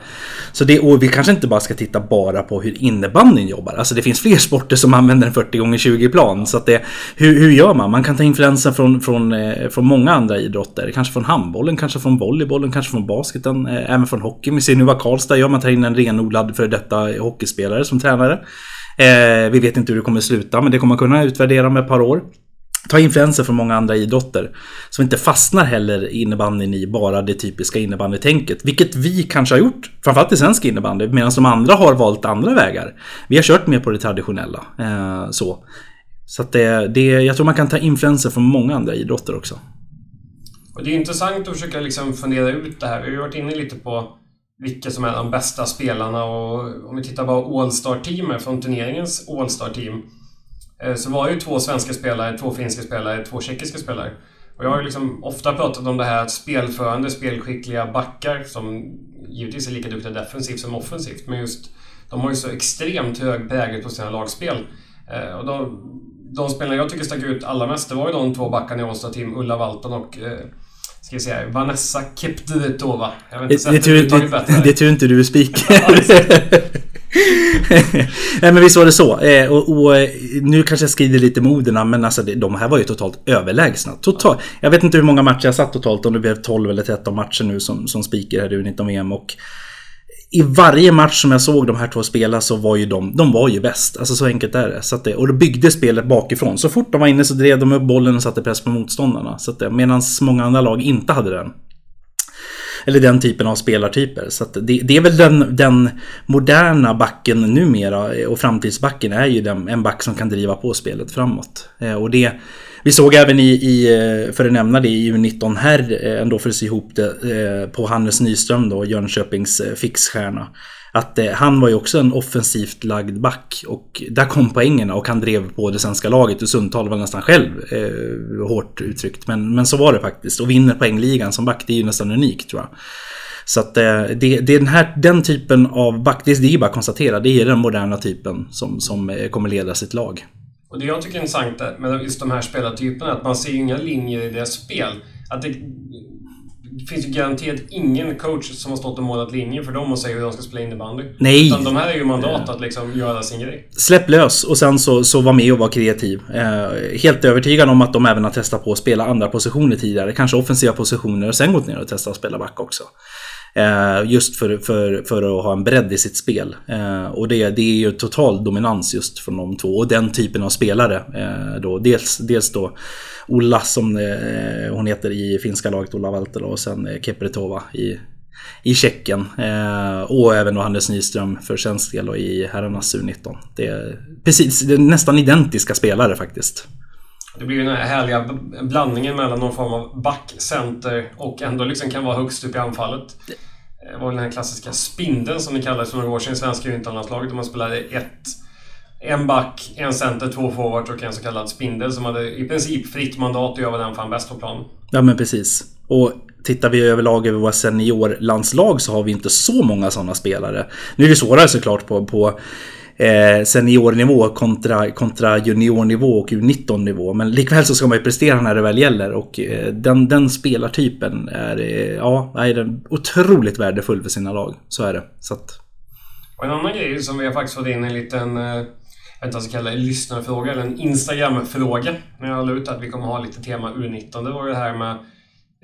så det, och vi kanske inte bara ska titta bara på hur innebandyn jobbar. Alltså det finns fler sporter som använder en 40 gånger 20 plan. Så att det, hur, hur gör man? Man kan ta influenser från, från, eh, från många andra idrotter. Kanske från handbollen, kanske från volleybollen, kanske från basketen, eh, även från hockey. Vi ser nu vad Karlstad gör. Man tar in en renodlad för detta hockeyspelare som tränare. Vi vet inte hur det kommer sluta, men det kommer man kunna utvärdera om ett par år ta influenser från många andra idrotter. Så inte fastnar heller innebandyn i bara det typiska innebandytänket. Vilket vi kanske har gjort, framförallt i svensk innebandy, medan de andra har valt andra vägar. Vi har kört mer på det traditionella. Eh, så så att det, det, jag tror man kan ta influenser från många andra idrotter också. Och det är intressant att försöka liksom fundera ut det här. Vi har varit inne lite på vilka som är de bästa spelarna och om vi tittar på All-Star-teamet från turneringens All-Star-team så var det ju två svenska spelare, två finska spelare, två tjeckiska spelare. Och jag har ju liksom ofta pratat om det här att spelförande, spelskickliga backar som givetvis är lika duktiga defensivt som offensivt, men just de har ju så extremt hög prägel på sina lagspel. Eh, och de, de spelarna jag tycker stack ut allra mest, det var ju de två backarna i Ålsta Team, Ulla Walton och eh, ska vi säga, Vanessa Kepdretova. Jag vet inte, det, det, det, det, det är tur inte du är speaker. Nej men visst var det så. Eh, och, och, eh, nu kanske jag skrider lite med orden men alltså de här var ju totalt överlägsna. Total, jag vet inte hur många matcher jag satt totalt om det blev 12 eller 13 matcher nu som, som speaker här i U19-VM. Och i varje match som jag såg de här två spela så var ju de, de var ju bäst. Alltså så enkelt är det. Så att det och då byggde spelet bakifrån. Så fort de var inne så drev de upp bollen och satte press på motståndarna. Så att medan många andra lag inte hade den. Eller den typen av spelartyper. Så det, det, är väl den, den, moderna backen numera och framtidsbacken är ju den, en back som kan driva på spelet framåt. Eh, och det, vi såg även i, i eh, för att nämna det, i U19 här, eh, ändå för att se ihop det, på Hannes Nyström då, Jönköpings fixstjärna att eh, han var ju också en offensivt lagd back och där kom poängerna och han drev på det svenska laget och Sundtal var nästan själv eh, hårt uttryckt. Men, men så var det faktiskt och vinner poängligan som back, det är ju nästan unikt tror jag. Så att eh, det, det är den, här, den typen av back, det är bara att konstatera, det är den moderna typen som, som eh, kommer leda sitt lag. Och det jag tycker är intressant med just de här spelartyperna är att man ser ju inga linjer i deras spel. Att det, det finns ju garanterat ingen coach som har stått och målat linjer för dem och säger hur de ska spela innebandy. Nej! Utan de här är ju mandat att liksom göra sin grej. Släpp lös och sen så, så var med och var kreativ. Eh, helt övertygad om att de även har testat på att spela andra positioner tidigare. Kanske offensiva positioner och sen gått ner och testat att spela back också. Eh, just för, för, för att ha en bredd i sitt spel. Eh, och det, det är ju total dominans just från de två. Och den typen av spelare. Eh, då. Dels, dels då Ulla som hon heter i finska laget, Ulla Valtela och sen Kepretova i, i Tjeckien. och även då Anders Nyström för svensk del i herrarnas U19. Det är, precis, det är nästan identiska spelare faktiskt. Det blir ju den här härliga blandningen mellan någon form av backcenter och ändå liksom kan vara högst upp i anfallet. Det var väl den här klassiska spindeln som det kallades för några år sedan i svenska juniorlandslaget. Där man spelade ett, en back, en center, två forwards och en så kallad spindel som hade i princip fritt mandat att göra vad den fann bäst på planen. Ja men precis. Och tittar vi överlag över våra seniorlandslag så har vi inte så många sådana spelare. Nu är det svårare såklart på, på eh, seniornivå kontra, kontra juniornivå och U19-nivå. Men likväl så ska man ju prestera när det väl gäller och eh, den, den spelartypen är, eh, ja, är den otroligt värdefull för sina lag. Så är det. Så att... Och en annan grej som vi har faktiskt fått in en liten eh, jag vet inte vad jag ska kalla det, lyssnarfråga eller en Instagram-fråga. När jag la ut att vi kommer ha lite tema U19. Det var det här med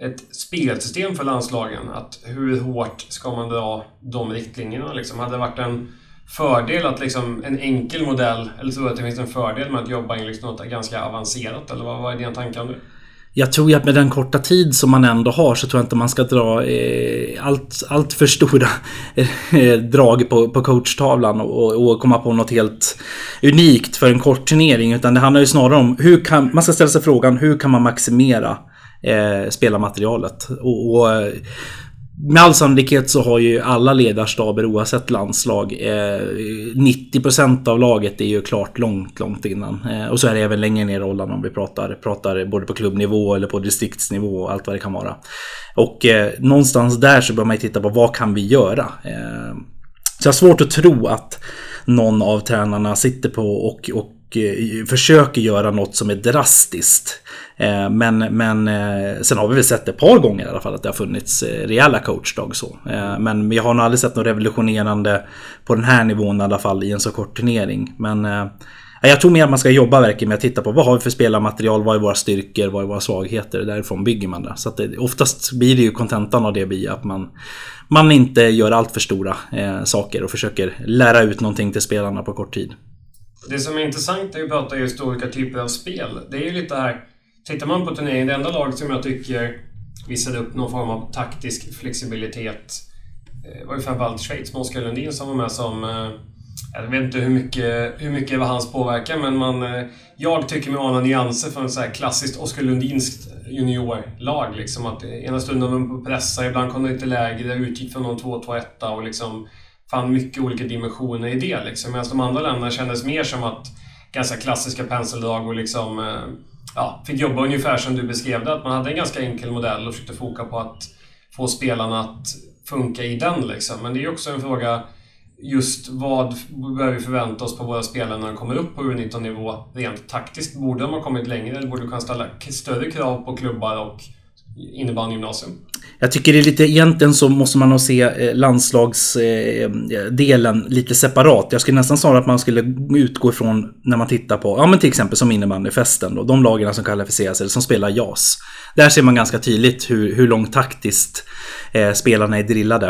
ett spelsystem för landslagen. Att hur hårt ska man dra de riktlinjerna? Liksom, hade det varit en fördel att liksom en enkel modell, eller tror du att det finns en fördel med att jobba i liksom något ganska avancerat? Eller vad, vad är dina tankar om det? Jag tror ju att med den korta tid som man ändå har så tror jag inte man ska dra eh, allt, allt för stora eh, drag på, på coachtavlan och, och komma på något helt unikt för en kort turnering. Utan det handlar ju snarare om hur kan man ska ställa sig frågan hur kan man maximera eh, spelarmaterialet? Och, och eh, med all sannolikhet så har ju alla ledarstaber oavsett landslag eh, 90% av laget är ju klart långt, långt innan. Eh, och så är det även längre ner i rollen om vi pratar, pratar både på klubbnivå eller på distriktsnivå och allt vad det kan vara. Och eh, någonstans där så bör man ju titta på vad kan vi göra? Eh, så jag har svårt att tro att någon av tränarna sitter på och, och eh, försöker göra något som är drastiskt. Eh, men, men eh, sen har vi väl sett ett par gånger i alla fall att det har funnits eh, rejäla coachdag så. Men vi har nog aldrig sett något revolutionerande på den här nivån i alla fall i en så kort turnering. Men jag tror mer att man ska jobba verkligen med att titta på vad har vi för spelarmaterial, vad är våra styrkor, vad är våra svagheter. Därifrån bygger man det. Så att det, oftast blir det ju kontentan av det blir att man, man inte gör allt för stora eh, saker och försöker lära ut någonting till spelarna på kort tid. Det som är intressant när vi pratar just olika typer av spel, det är ju lite här Tittar man på turneringen, det enda laget som jag tycker visade upp någon form av taktisk flexibilitet eh, var ju framförallt Schweiz med Oskar Lundin som var med som... Eh, jag vet inte hur mycket, hur mycket var hans påverkan, men man... Eh, jag tycker mig ana nyanser från ett så här klassiskt Oskar Lundinskt juniorlag. Liksom att ena stunden var man på pressa, ibland kom det lite lägre, utgick från någon 2-2-1 och liksom fann mycket olika dimensioner i det. Liksom. Medan de andra länderna kändes mer som att ganska klassiska penseldrag och liksom ja, fick jobba ungefär som du beskrev det. Att man hade en ganska enkel modell och försökte foka på att få spelarna att funka i den. Liksom. Men det är också en fråga just vad bör vi förvänta oss på våra spelare när de kommer upp på U19-nivå rent taktiskt? Borde de ha kommit längre eller borde du kunna ställa större krav på klubbar och innebandygymnasium? Jag tycker det är lite, egentligen så måste man nog se eh, landslagsdelen eh, lite separat. Jag skulle nästan snarare att man skulle utgå ifrån när man tittar på, ja men till exempel som innebandyfesten då, de lagen som kvalificerar sig, som spelar JAS. Där ser man ganska tydligt hur, hur långt taktiskt eh, spelarna är drillade.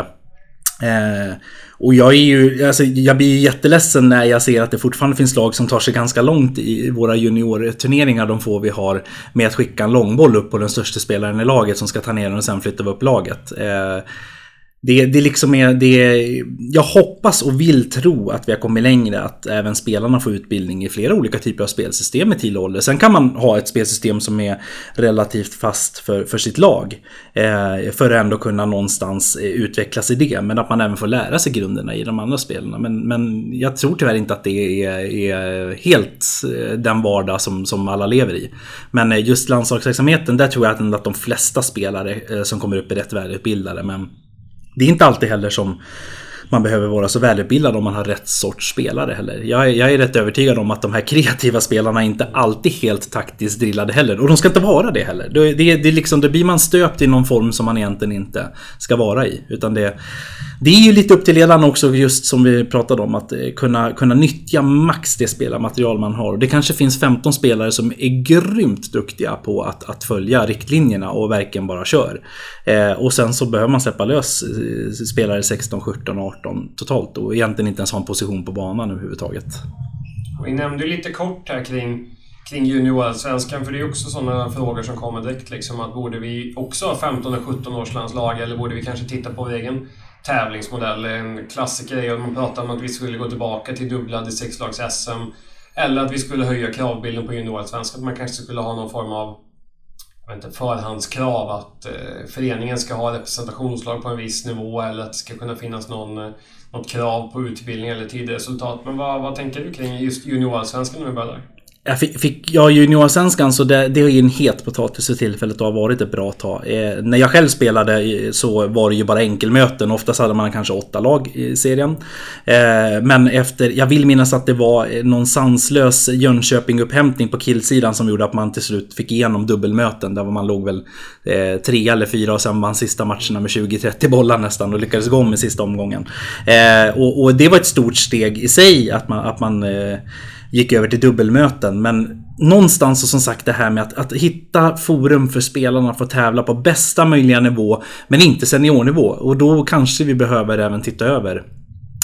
Eh, och jag är ju, alltså, jag blir jätteledsen när jag ser att det fortfarande finns lag som tar sig ganska långt i våra juniorturneringar, de få vi har, med att skicka en långboll upp på den största spelaren i laget som ska ta ner den och sen flytta upp laget. Eh, det, det liksom är, det jag hoppas och vill tro att vi har kommit längre. Att även spelarna får utbildning i flera olika typer av spelsystem i till ålder. Sen kan man ha ett spelsystem som är relativt fast för, för sitt lag. Eh, för att ändå kunna någonstans eh, utvecklas i det. Men att man även får lära sig grunderna i de andra spelen. Men, men jag tror tyvärr inte att det är, är helt eh, den vardag som, som alla lever i. Men eh, just landslagsverksamheten, där tror jag att de flesta spelare som kommer upp är rätt välutbildade. Men det är inte alltid heller som man behöver vara så välutbildad om man har rätt sorts spelare heller. Jag är, jag är rätt övertygad om att de här kreativa spelarna inte alltid helt taktiskt drillade heller. Och de ska inte vara det heller. Det, det, det, liksom, då blir man stöpt i någon form som man egentligen inte ska vara i. Utan det, det är ju lite upp till ledarna också just som vi pratade om att eh, kunna, kunna nyttja max det spelarmaterial man har. Det kanske finns 15 spelare som är grymt duktiga på att, att följa riktlinjerna och verkligen bara kör. Eh, och sen så behöver man släppa lös eh, spelare 16, 17, 18 totalt och egentligen inte ens ha en position på banan överhuvudtaget. Vi nämnde lite kort här kring kring juniorallsvenskan, för det är också sådana frågor som kommer direkt. Liksom, att borde vi också ha 15 och 17 års landslag eller borde vi kanske titta på vår egen tävlingsmodell. En klassiker är att man pratar om att vi skulle gå tillbaka till dubblade sexlags-SM. Eller att vi skulle höja kravbilden på juniorallsvenskan. Att man kanske skulle ha någon form av jag vet inte, förhandskrav att eh, föreningen ska ha representationslag på en viss nivå eller att det ska kunna finnas någon, eh, något krav på utbildning eller tidigare resultat. Men vad, vad tänker du kring just juniorallsvenskan när vi börjar där? Jag fick, fick ja, juniorsvenskan så det, det är ju en het potatis för tillfället och har varit ett bra tag. Eh, när jag själv spelade eh, så var det ju bara enkelmöten. Oftast hade man kanske åtta lag i serien. Eh, men efter, jag vill minnas att det var eh, någon sanslös Jönköping-upphämtning på killsidan som gjorde att man till slut fick igenom dubbelmöten. Där man låg väl eh, tre eller fyra och sen vann sista matcherna med 20-30 bollar nästan och lyckades gå om i sista omgången. Eh, och, och, det var ett stort steg i sig att man, att man eh, gick över till dubbelmöten. Men någonstans och som sagt det här med att, att hitta forum för spelarna för att tävla på bästa möjliga nivå. Men inte seniornivå. Och då kanske vi behöver även titta över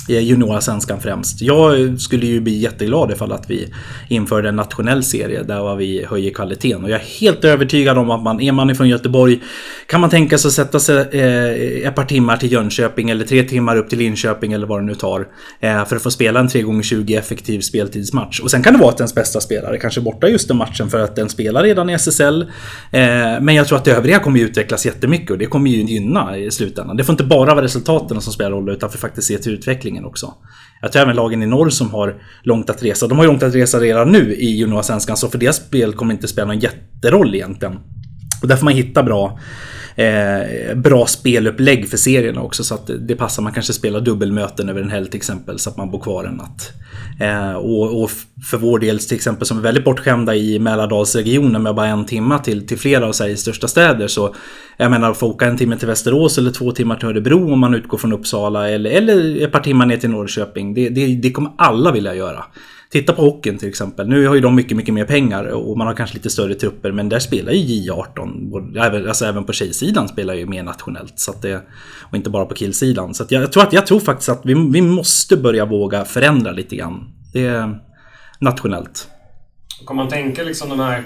Eh, juniorsvenskan främst. Jag skulle ju bli jätteglad ifall att vi införde en nationell serie där vi höjer kvaliteten. Och jag är helt övertygad om att man, är man ifrån Göteborg kan man tänka sig att sätta sig eh, ett par timmar till Jönköping eller tre timmar upp till Linköping eller vad det nu tar. Eh, för att få spela en 3x20 effektiv speltidsmatch. Och sen kan det vara att ens bästa spelare kanske borta just den matchen för att den spelar redan i SSL. Eh, men jag tror att det övriga kommer ju utvecklas jättemycket och det kommer ju gynna i slutändan. Det får inte bara vara resultaten som spelar roll utan för faktiskt se till utvecklingen utvecklingen också. Jag tror även lagen i norr som har långt att resa. De har ju långt att resa redan nu i juniorsvenskan så för deras spel kommer inte spela någon jätteroll egentligen. Och där får man hitta bra eh, bra spelupplägg för serierna också så att det passar. Man kanske spelar dubbelmöten över en helg till exempel så att man bor kvar en natt. Eh, och, och, för vår del till exempel som är väldigt bortskämda i Mälardalsregionen med bara en timma till, till flera av Sveriges största städer så jag menar, att få åka en timme till Västerås eller två timmar till Örebro om man utgår från Uppsala eller, eller ett par timmar ner till Norrköping. Det, det, det kommer alla vilja göra. Titta på hockeyn till exempel. Nu har ju de mycket, mycket mer pengar och man har kanske lite större trupper. Men där spelar ju J18. Alltså även på tjejsidan spelar ju mer nationellt. Så att det, och inte bara på killsidan. Så jag, tror att, jag tror faktiskt att vi, vi måste börja våga förändra lite grann. Det är nationellt. Kan man tänka liksom de här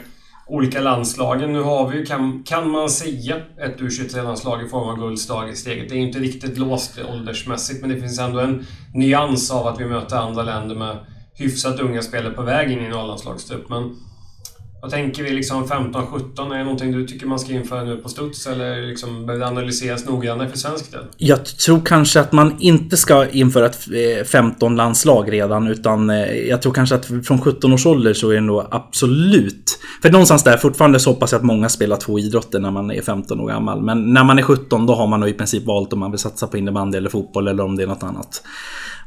olika landslagen. Nu har vi kan, kan man säga ett U23-landslag i form av guldslag i steget? Det är inte riktigt låst åldersmässigt, men det finns ändå en nyans av att vi möter andra länder med hyfsat unga spelare på väg in i en A-landslagstrupp. Men vad tänker vi liksom 15-17? Är det någonting du tycker man ska införa nu på studs eller liksom behöver det analyseras noggrannare för svensk del? Jag tror kanske att man inte ska införa ett eh, 15-landslag redan utan eh, jag tror kanske att från 17 års ålder så är det nog absolut. För någonstans där fortfarande så hoppas jag att många spelar två idrotter när man är 15 år gammal. Men när man är 17 då har man nog i princip valt om man vill satsa på innebandy eller fotboll eller om det är något annat.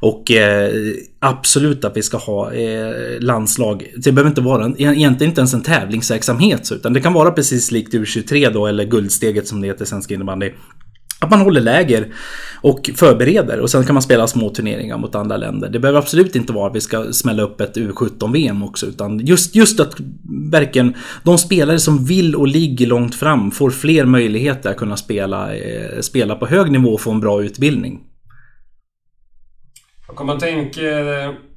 Och eh, absolut att vi ska ha eh, landslag. Det behöver inte vara, egentligen inte ens en tävlingsverksamhet. Utan det kan vara precis likt U23 då, eller Guldsteget som det heter i svensk innebandy. Att man håller läger och förbereder och sen kan man spela små turneringar mot andra länder. Det behöver absolut inte vara att vi ska smälla upp ett U17-VM också utan just, just att verkligen de spelare som vill och ligger långt fram får fler möjligheter att kunna spela, eh, spela på hög nivå och få en bra utbildning. Om man tänker...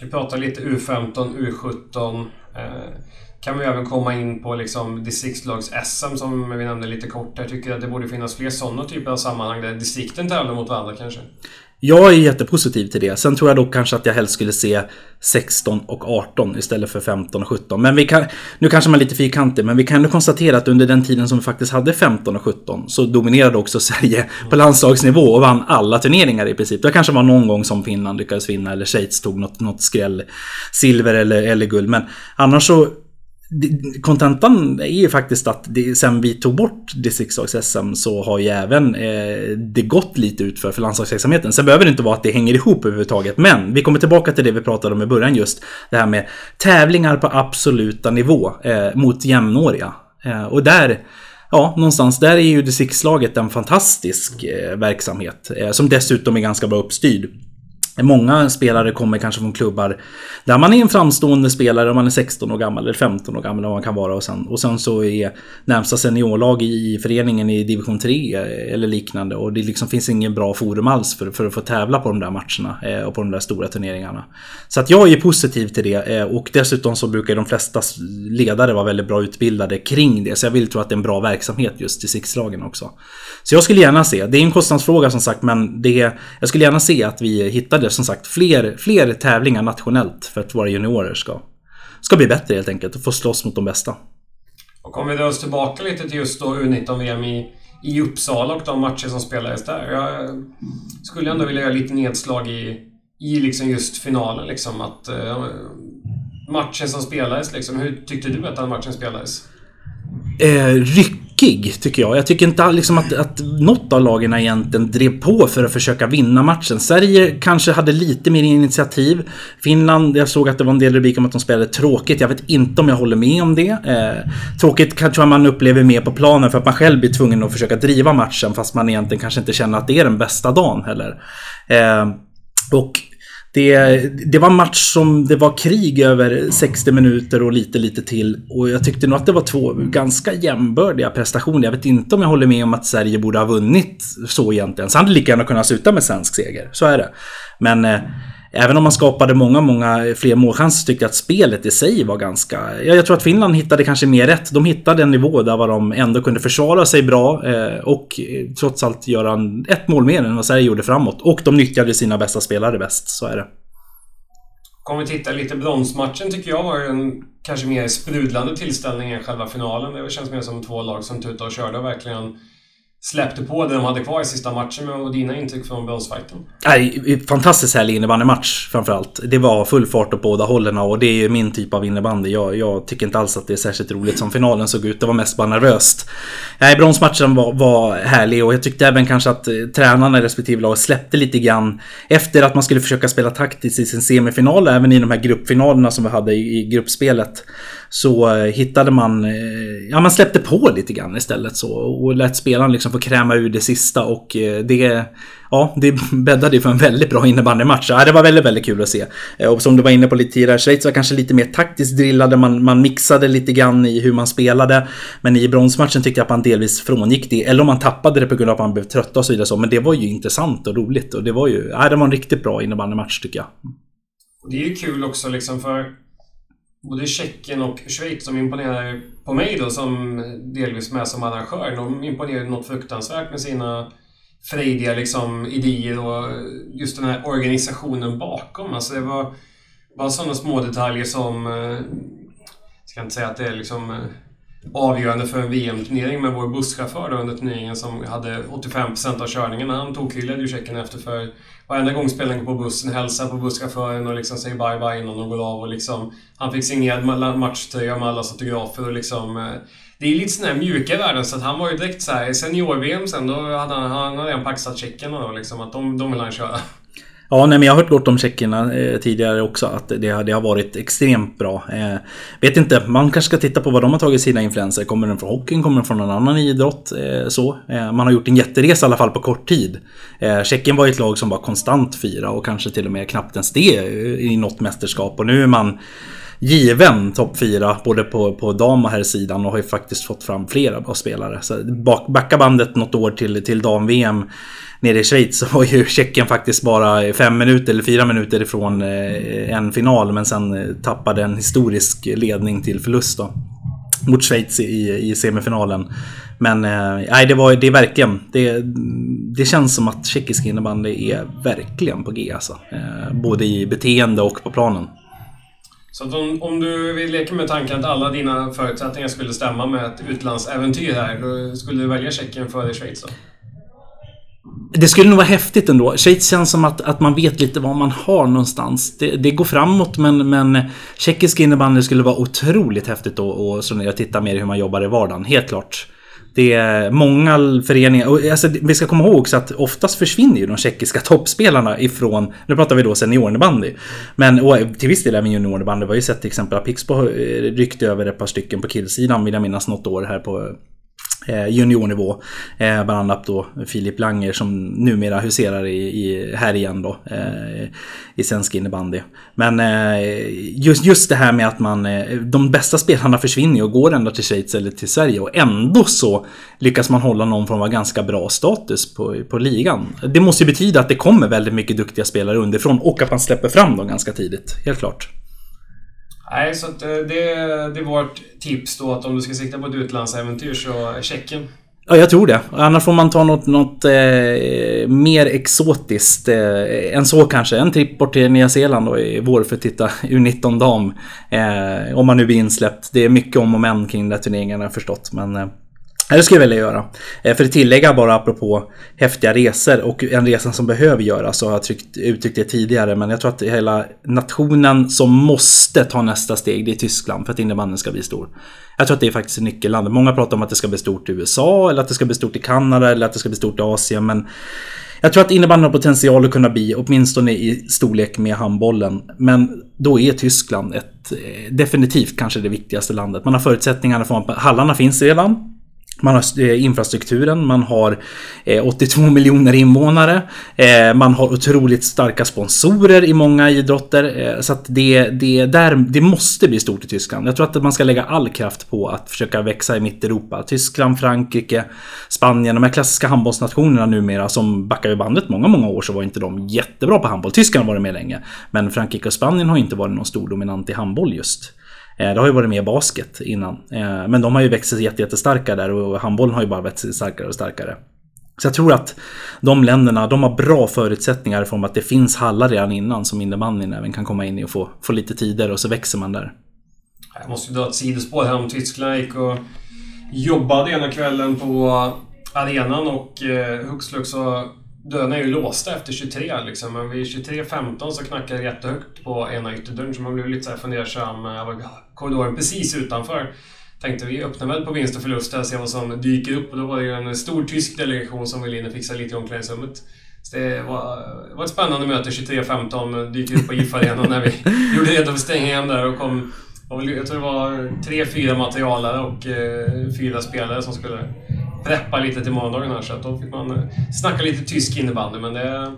Vi pratar lite U15, U17. Eh, kan vi även komma in på liksom distriktslags-SM som vi nämnde lite kort. Jag tycker att det borde finnas fler sådana typer av sammanhang där distrikten tävlar mot varandra kanske. Jag är jättepositiv till det. Sen tror jag dock kanske att jag helst skulle se 16 och 18 istället för 15 och 17. Men vi kan, nu kanske man är lite fyrkantig, men vi kan ändå konstatera att under den tiden som vi faktiskt hade 15 och 17 så dominerade också Sverige på landslagsnivå och vann alla turneringar i princip. Det kanske var någon gång som Finland lyckades vinna eller Schweiz tog något, något skräll silver eller, eller guld. Men annars så Kontentan är ju faktiskt att det, sen vi tog bort distriktslags-SM så har ju även eh, det gått lite ut för, för landslagsverksamheten. Sen behöver det inte vara att det hänger ihop överhuvudtaget. Men vi kommer tillbaka till det vi pratade om i början just. Det här med tävlingar på absoluta nivå eh, mot jämnåriga. Eh, och där ja, någonstans där är ju distriktslaget en fantastisk eh, verksamhet. Eh, som dessutom är ganska bra uppstyrd. Många spelare kommer kanske från klubbar där man är en framstående spelare om man är 16 år gammal eller 15 år gammal om man kan vara och sen, och sen så är närmsta seniorlag i föreningen i division 3 eh, eller liknande och det liksom finns ingen bra forum alls för, för att få tävla på de där matcherna eh, och på de där stora turneringarna. Så att jag är positiv till det eh, och dessutom så brukar de flesta ledare vara väldigt bra utbildade kring det så jag vill tro att det är en bra verksamhet just i sixlagen också. Så jag skulle gärna se, det är en kostnadsfråga som sagt men det, jag skulle gärna se att vi hittade som sagt fler, fler tävlingar nationellt för att våra juniorer ska, ska bli bättre helt enkelt och få slåss mot de bästa. Och om vi drar oss tillbaka lite till just då U19-VM i, i Uppsala och de matcher som spelades där. Jag skulle ändå vilja göra lite nedslag i, i liksom just finalen. Liksom, att, uh, matchen som spelades, liksom, hur tyckte du att den matchen spelades? Eh, ryck ryckig, tycker jag. Jag tycker inte liksom att, att något av lagen egentligen drev på för att försöka vinna matchen. Sverige kanske hade lite mer initiativ. Finland, jag såg att det var en del rubriker om att de spelade tråkigt. Jag vet inte om jag håller med om det. Eh, tråkigt kanske man upplever mer på planen för att man själv blir tvungen att försöka driva matchen fast man egentligen kanske inte känner att det är den bästa dagen heller. Eh, och det, det var en match som det var krig över 60 minuter och lite, lite till. Och jag tyckte nog att det var två ganska jämbördiga prestationer. Jag vet inte om jag håller med om att Sverige borde ha vunnit så egentligen. Så hade det lika gärna kunnat sluta med svensk seger. Så är det. Men eh, även om man skapade många, många fler målchanser tyckte jag att spelet i sig var ganska... Ja, jag tror att Finland hittade kanske mer rätt. De hittade en nivå där var de ändå kunde försvara sig bra eh, och eh, trots allt göra en, ett mål mer än vad Sverige gjorde framåt. Och de nyttjade sina bästa spelare bäst, så är det. Om vi tittar lite bronsmatchen tycker jag var en kanske mer sprudlande tillställning än själva finalen. Det känns mer som två lag som tutade och körde och verkligen släppte på det de hade kvar i sista matchen och dina intryck från bronsfighten? Fantastiskt härlig innebandymatch framförallt. Det var full fart åt båda hållen och det är min typ av innebandy. Jag, jag, tycker inte alls att det är särskilt roligt som finalen såg ut. Det var mest bara nervöst. Nej, bronsmatchen var, var härlig och jag tyckte även kanske att eh, tränarna i respektive lag släppte lite grann efter att man skulle försöka spela taktiskt i sin semifinal, även i de här gruppfinalerna som vi hade i, i gruppspelet så eh, hittade man, eh, ja man släppte på lite grann istället så och lät spelaren liksom få kräma ur det sista och eh, det, ja det bäddade för en väldigt bra innebandymatch. Ja, det var väldigt, väldigt kul att se. Och som du var inne på lite tidigare, Schweiz var kanske lite mer taktiskt drillade, man, man mixade lite grann i hur man spelade. Men i bronsmatchen tyckte jag att man delvis frångick det, eller om man tappade det på grund av att man blev trött och så vidare så. Men det var ju intressant och roligt och det var ju, ja det var en riktigt bra innebandymatch tycker jag. Det är ju kul också liksom för både Tjeckien och Schweiz som imponerar på mig då som delvis med som arrangör. De imponerar något fruktansvärt med sina frejdiga liksom, idéer och just den här organisationen bakom. Alltså det var bara sådana små detaljer som... Eh, jag ska inte säga att det är liksom eh, avgörande för en VM-turnering, med vår busschaufför då under turneringen som hade 85% av körningen, han tokhyllade ju Tjeckien efter för varenda gång spelaren går på bussen hälsar på busschauffören och liksom säger bye bye innan de går av och liksom... Han fick signerad matchtröja med allas autografer och liksom... Eh, det är lite sådana här mjuka värden så att han var ju direkt så här senior-VM sen, då hade han, han hade redan paxat tjeckerna då liksom att de, de vill han köra. Ja, nej, men jag har hört gott om tjeckerna eh, tidigare också. Att det, det har varit extremt bra. Eh, vet inte, man kanske ska titta på vad de har tagit sina influenser. Kommer den från hockeyn? Kommer den från någon annan idrott? Eh, så. Eh, man har gjort en jätteresa i alla fall på kort tid. Eh, Tjeckien var ett lag som var konstant fyra och kanske till och med knappt ens det i något mästerskap. Och nu är man given topp 4 både på, på dam och herrsidan och har ju faktiskt fått fram flera bra spelare. Så bak, backa bandet något år till, till dam-VM nere i Schweiz så var ju Tjeckien faktiskt bara fem minuter eller fyra minuter ifrån eh, en final men sen eh, tappade en historisk ledning till förlust då. Mot Schweiz i, i semifinalen. Men eh, nej, det, var, det är verkligen... Det, det känns som att tjeckisk innebandy är verkligen på G alltså. Eh, både i beteende och på planen. Så att om, om du vill leka med tanken att alla dina förutsättningar skulle stämma med ett utlandsäventyr här, då skulle du välja Tjeckien före Schweiz då? Det skulle nog vara häftigt ändå. Schweiz känns som att, att man vet lite vad man har någonstans. Det, det går framåt men, men tjeckisk innebandy skulle vara otroligt häftigt att och titta mer hur man jobbar i vardagen. Helt klart. Det är många föreningar, och alltså, vi ska komma ihåg också att oftast försvinner ju de tjeckiska toppspelarna ifrån, nu pratar vi då seniorbandy. Men och till viss del även juniorbandy. Vi har ju sett till exempel att Pixbo eh, ryckte över ett par stycken på killsidan vill jag minnas något år här på Eh, juniornivå. Eh, bland annat då Filip Langer som numera huserar i, i, här igen då. Eh, I svensk innebandy. Men eh, just, just det här med att man... Eh, de bästa spelarna försvinner och går ända till Schweiz eller till Sverige. Och ändå så lyckas man hålla någon form av ganska bra status på, på ligan. Det måste ju betyda att det kommer väldigt mycket duktiga spelare underifrån och att man släpper fram dem ganska tidigt. Helt klart. Nej, så att eh, det, det är vårt tips då att om du ska sikta på ett utlandsäventyr så Tjeckien. Ja, jag tror det. Annars får man ta något, något eh, mer exotiskt eh, än så kanske. En tripp bort till Nya Zeeland då i vår för att titta U19 dam. Eh, om man nu blir insläppt. Det är mycket om och men kring den turneringen har jag förstått. Men eh, det skulle jag vilja göra. Eh, för att tillägga bara apropå häftiga resor och en resa som behöver göras så har jag tryckt, uttryckt det tidigare. Men jag tror att hela nationen som måste ta nästa steg det är Tyskland för att innebandyn ska bli stor. Jag tror att det är faktiskt nyckellandet. Många pratar om att det ska bli stort i USA eller att det ska bli stort i Kanada eller att det ska bli stort i Asien. Men jag tror att innebandyn har potential att kunna bli åtminstone i storlek med handbollen. Men då är Tyskland ett eh, definitivt kanske det viktigaste landet. Man har förutsättningarna för att hallarna finns redan. Man har eh, infrastrukturen, man har eh, 82 miljoner invånare. Eh, man har otroligt starka sponsorer i många idrotter. Så att det, det, där, det måste bli stort i Tyskland. Jag tror att man ska lägga all kraft på att försöka växa i Mitteuropa. Tyskland, Frankrike, Spanien, de här klassiska handbollsnationerna numera som backar i bandet många, många år så var inte de jättebra på handboll. Tyskland har varit med länge. Men Frankrike och Spanien har inte varit någon stor dominant i handboll just. Eh, det har ju varit mer basket innan. Eh, men de har ju växt sig jättestarka där och handbollen har ju bara växt sig starkare och starkare. Så jag tror att de länderna, de har bra förutsättningar i form av att det finns hallar redan innan som innebandyn även kan komma in i och få, få lite tider och så växer man där. Jag måste ju dra ett sidospår här om Tyskland. Gick och jobbade ena kvällen på arenan och eh, hux flux så dörrarna är ju låsta efter 23 liksom. Men vid 23.15 så knackade det jättehögt på ena ytterdörren så man blev lite så fundersam. Eh, jag var korridoren precis utanför. Tänkte vi öppnar väl på vinst och förlust och ser vad som dyker upp. Och då var det ju en stor tysk delegation som ville in och fixa lite i omklädningsrummet. Så det var, det var ett spännande möte. 23.15 eh, dyker upp på IF-arenan när vi gjorde redo för stängningen där och kom... Jag tror det var tre, fyra materialare och eh, fyra spelare som skulle preppa lite till morgondagen här. Så att då fick man eh, snacka lite tysk innebandy. Men det,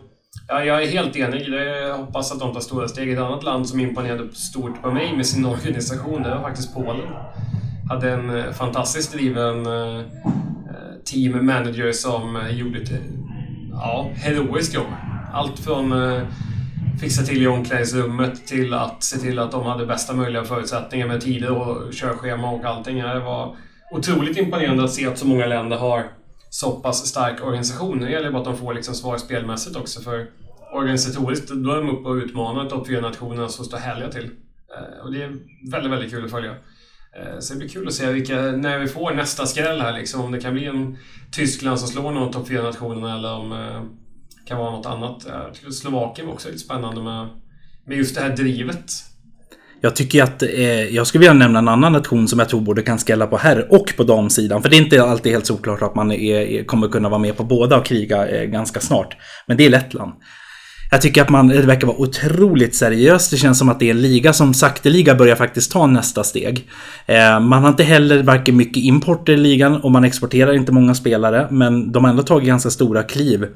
ja, jag är helt enig. Jag hoppas att de tar stora steg. Ett annat land som imponerade stort på mig med sin organisation, det var faktiskt Polen. Hade en eh, fantastiskt driven eh, team manager som gjorde ett ja, heroiskt jobb. Allt från fixa till i omklädningsrummet till att se till att de hade bästa möjliga förutsättningar med tider och körschema och allting. Det var otroligt imponerande att se att så många länder har så pass stark organisation. Det gäller bara att de får liksom svar spelmässigt också. För organisatoriskt, då är de uppe och utmanar topp 4-nationerna som står härliga till. Eh, och det är väldigt, väldigt kul att följa. Eh, så det blir kul att se vilka, när vi får nästa skräll här liksom. Om det kan bli en Tyskland som slår någon topp 4-nationerna eller om det kan vara något annat. Jag tycker Slovakien var också lite spännande med, med just det här drivet. Jag tycker att eh, jag skulle vilja nämna en annan nation som jag tror både kan skälla på herr och på damsidan. För det är inte alltid helt såklart att man är, kommer kunna vara med på båda och kriga eh, ganska snart. Men det är Lettland. Jag tycker att man, det verkar vara otroligt seriöst. Det känns som att det är en liga som sakteliga börjar faktiskt ta nästa steg. Eh, man har inte heller varken mycket import i ligan och man exporterar inte många spelare. Men de har ändå tagit ganska stora kliv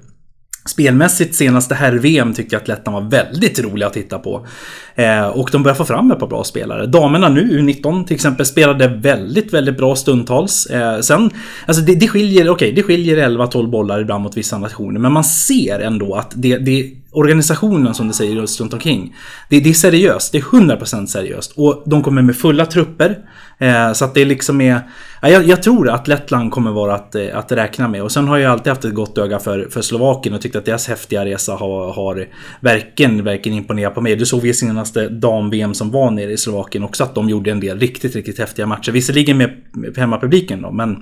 Spelmässigt senaste herr-VM tyckte jag att Lettland var väldigt roliga att titta på. Eh, och de börjar få fram ett par bra spelare. Damerna nu, U19 till exempel, spelade väldigt, väldigt bra stundtals. Eh, sen, alltså det, det skiljer, okej, okay, det skiljer 11-12 bollar ibland mot vissa nationer, men man ser ändå att det, det organisationen som du säger runt omkring. Det, det är seriöst, det är 100% seriöst. Och de kommer med fulla trupper. Eh, så att det liksom är... Ja, jag, jag, tror att Lettland kommer vara att, eh, att räkna med. Och sen har jag alltid haft ett gott öga för, för Slovakien och tyckt att deras häftiga resa har, har verkligen, verkligen imponerat på mig. Du såg ju senaste dam-VM som var nere i Slovakien också att de gjorde en del riktigt, riktigt häftiga matcher. Visserligen med hemmapubliken då, men